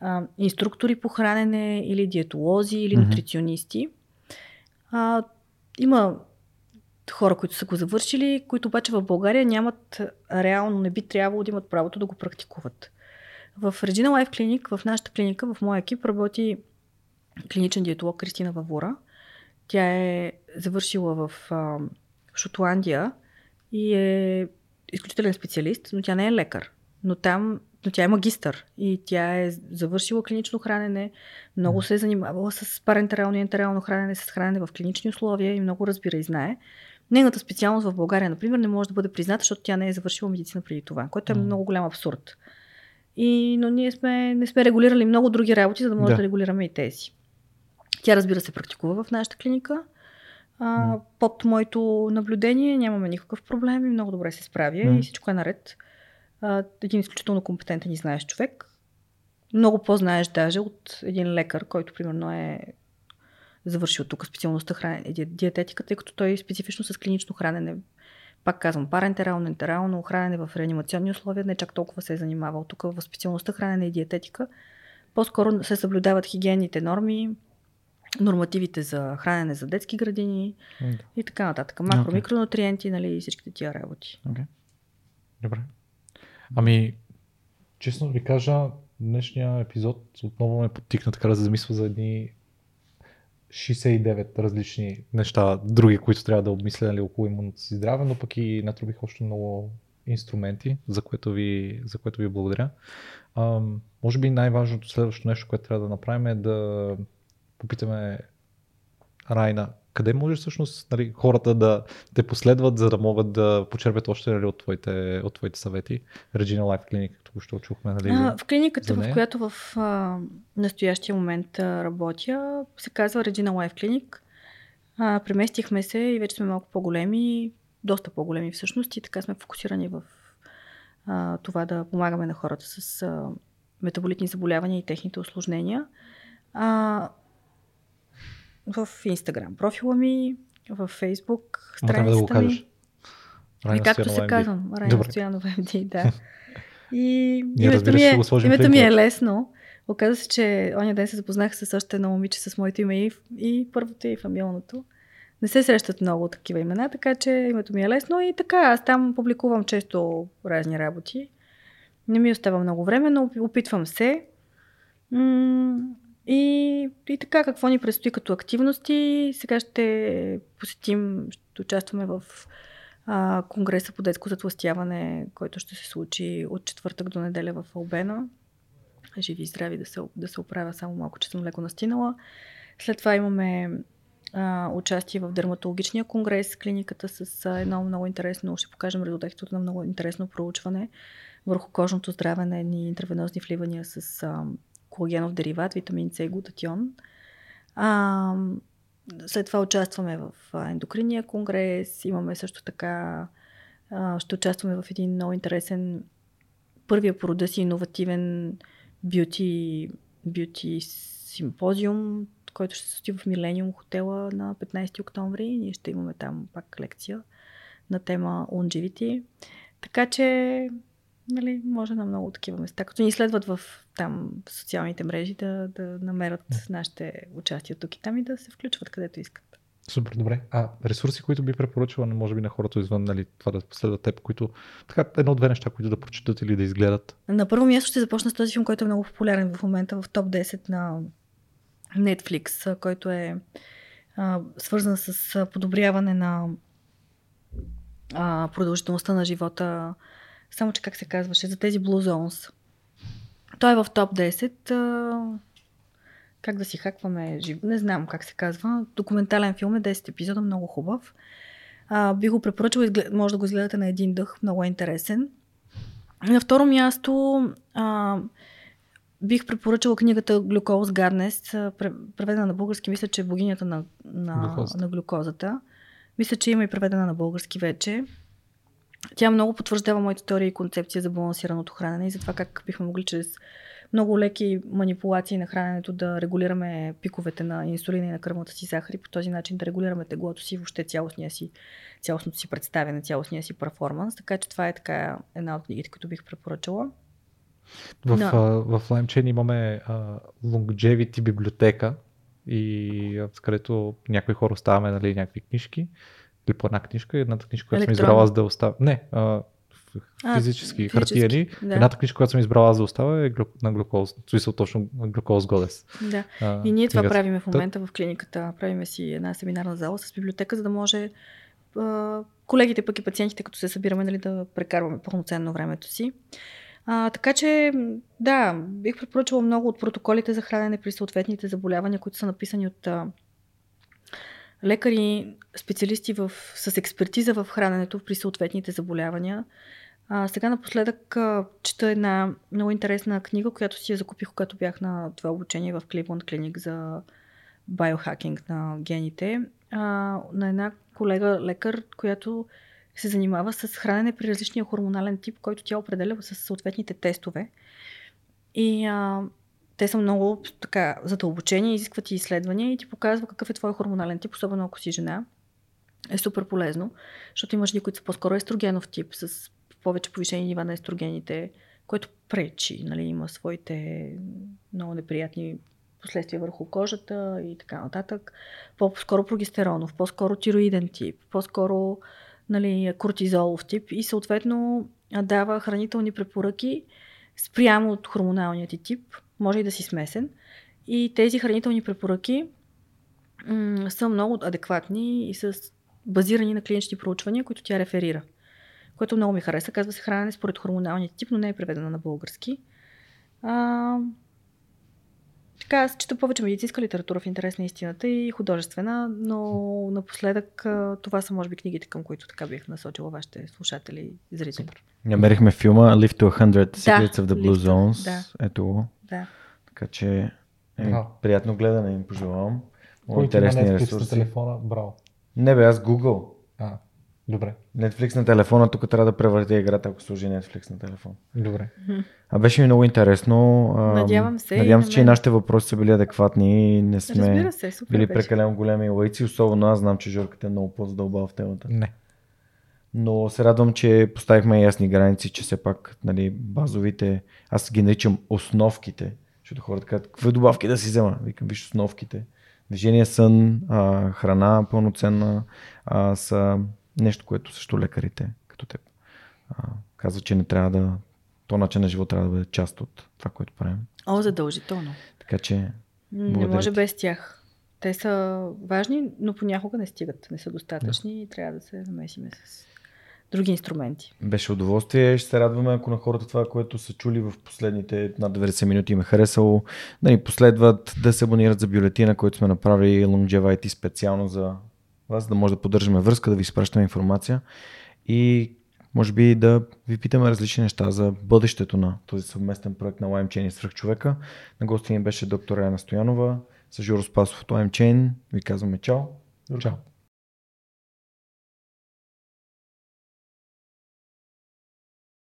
а, инструктори по хранене или диетолози или mm-hmm. нутриционисти. А, има хора, които са го завършили, които обаче в България нямат реално, не би трябвало да имат правото да го практикуват. В Regina Life Clinic, в нашата клиника, в моя екип работи клиничен диетолог Кристина Вавура. Тя е завършила в а, Шотландия и е изключителен специалист, но тя не е лекар. Но там но тя е магистър и тя е завършила клинично хранене, много се е занимавала с парентерално и ентерално хранене, с хранене в клинични условия и много разбира и знае. Нейната специалност в България, например, не може да бъде призната, защото тя не е завършила медицина преди това, което е много голям абсурд. И, но ние сме, не сме регулирали много други работи, за да можем да, да регулираме и тези. Тя, разбира се, практикува в нашата клиника. А, под моето наблюдение нямаме никакъв проблем и много добре се справя mm. и всичко е наред. А, един изключително компетентен и знаеш човек. Много по-знаеш даже от един лекар, който примерно е завършил тук специалността хранене, диететика, тъй като той е специфично с клинично хранене. Пак казвам, парентерално, ентерално, хранене в реанимационни условия, не чак толкова се е занимавал. Тук в специалността хранене и диететика по-скоро се съблюдават хигиенните норми, нормативите за хранене за детски градини mm. и така нататък. Макро, okay. микронутриенти, нали, и всичките тия работи. Okay. Добре. Ами, честно ви кажа, днешния епизод отново ме подтикна така да замисля за едни 69 различни неща, други, които трябва да обмисля нали, около имунното си здраве, но пък и натрубих още много инструменти, за което ви, за което ви благодаря. А, може би най-важното следващо нещо, което трябва да направим е да попитаме Райна, къде може всъщност нали, хората да те последват, за да могат да почерпят още нали, от, твоите, от твоите съвети? Regina Life Clinic, тук ще чухме. Нали, а, в клиниката, в която в а, настоящия момент а, работя, се казва Regina Life Clinic. А, преместихме се и вече сме малко по-големи, доста по-големи всъщност и така сме фокусирани в а, това да помагаме на хората с а, метаболитни заболявания и техните осложнения. А, в Инстаграм профила ми, в Фейсбук страницата да ми. Райна както се казвам, Райна Стоянова МД, да. И името, ми е, името ми е лесно. Оказва се, че оня ден се запознах с още едно момиче с моето име и, и първото и фамилното. Не се срещат много такива имена, така че името ми е лесно и така. Аз там публикувам често разни работи. Не ми остава много време, но опитвам се. И, и така, какво ни предстои като активности? Сега ще посетим, ще участваме в а, Конгреса по детско затластяване, който ще се случи от четвъртък до неделя в Албена. Живи и здрави да се, да се оправя само малко, че съм леко настинала. След това имаме а, участие в дерматологичния конгрес, клиниката с а, едно много интересно, ще покажем резултатите едно много интересно проучване върху кожното здраве на едни интервенозни вливания с а, колагенов дериват, витамин С и глутатион. А, след това участваме в ендокринния конгрес, имаме също така, а, ще участваме в един много интересен, първия по рода си иновативен бюти, бюти симпозиум, който ще се състои в Милениум хотела на 15 октомври. Ние ще имаме там пак лекция на тема Longevity. Така че нали, може на много такива места. Като ни следват в там в социалните мрежи да, да намерят нашите участия тук и там и да се включват където искат. Супер, добре. А ресурси, които би препоръчала, може би на хората извън, нали, това да последват теб, които така едно-две неща, които да прочитат или да изгледат? На първо място ще започна с този филм, който е много популярен в момента в топ 10 на Netflix, който е а, свързан с подобряване на а, продължителността на живота само, че как се казваше, за тези Zones. Той е в топ 10. А, как да си хакваме жив... Не знам как се казва. Документален филм е 10 епизода, много хубав. А, би го препоръчала, изглед... може да го изгледате на един дъх, много е интересен. На второ място а, бих препоръчала книгата Глюкоз Гарнес, преведена на български, мисля, че е богинята на, на, на глюкозата. Мисля, че има и преведена на български вече. Тя много потвърждава моята теория и концепция за балансираното хранене и за това как бихме могли чрез много леки манипулации на храненето да регулираме пиковете на инсулина и на кръвната си захар и по този начин да регулираме теглото си, въобще цялостния си, цялостното си представяне, цялостния си перформанс. Така че това е така една от книгите, които бих препоръчала. В, no. а, в LimeChain имаме а, Longevity библиотека и а, където някои хора оставяме нали, някакви книжки по една книжка, едната книжка, която съм избрала за да оставя. Не, а, физически, хартияни. Да. Едната книжка, която съм избрала за да оставя е на глюкоз. Смисъл точно глюкоз годес. Да. А, и ние това книгата. правиме в момента в клиниката. Правиме си една семинарна зала с библиотека, за да може а, колегите пък и пациентите, като се събираме, нали, да прекарваме пълноценно времето си. А, така че, да, бих препоръчала много от протоколите за хранене при съответните заболявания, които са написани от а, лекари, специалисти в, с експертиза в храненето при съответните заболявания. А, сега напоследък а, чета една много интересна книга, която си я закупих, когато бях на това обучение в Cleveland Clinic за биохакинг на гените. А, на една колега лекар, която се занимава с хранене при различния хормонален тип, който тя определя с съответните тестове. И а, те са много така задълбочени, изискват и изследвания и ти показва какъв е твой хормонален тип, особено ако си жена. Е супер полезно, защото има жени, които са по-скоро естрогенов тип, с повече повишени нива на естрогените, което пречи, нали, има своите много неприятни последствия върху кожата и така нататък. По-скоро прогестеронов, по-скоро тироиден тип, по-скоро нали, кортизолов тип и съответно дава хранителни препоръки спрямо от хормоналния ти тип, може и да си смесен. И тези хранителни препоръки м- са много адекватни и са базирани на клинични проучвания, които тя реферира. Което много ми хареса. Казва се хранене според хормоналния тип, но не е преведена на български. А, така, аз чета повече медицинска литература в интерес на истината и художествена, но напоследък това са може би книгите, към които така бих насочила вашите слушатели и зрители. Намерихме филма Live to 100 Secrets да, of the Blue Zones. Да. Ето. Да. Така че е, приятно гледане им пожелавам. Много интересни ресурси. на телефона, браво. Не бе, аз Google. А, добре. Netflix на телефона, тук трябва да превърти играта, ако служи Netflix на телефон. Добре. А беше ми много интересно. Надявам се. Надявам се, че и нашите въпроси са били адекватни и не сме се, супер били прекалено големи лайци, особено аз знам, че Жорката е много по-задълбал в темата. Не. Но се радвам, че поставихме ясни граници, че все пак нали, базовите, аз ги наричам основките, Защото хората казват, какви добавки да си взема? Викам, виж основките. Движение, сън, а, храна пълноценна а, са нещо, което също лекарите като теб а, казват, че не трябва да то начин на живот трябва да бъде част от това, което правим. О, задължително. Така че. Не може без тях. Те са важни, но понякога не стигат, не са достатъчни и трябва да се намесиме с други инструменти. Беше удоволствие. Ще се радваме, ако на хората това, което са чули в последните над 90 минути им е харесало, да ни последват, да се абонират за бюлетина, който сме направили Longevity специално за вас, да може да поддържаме връзка, да ви изпращаме информация и може би да ви питаме различни неща за бъдещето на този съвместен проект на LimeChain и свръхчовека. На гости ни беше доктор Яна Стоянова, с Жоро Спасов от LimeChain. Ви казваме чао. Чао.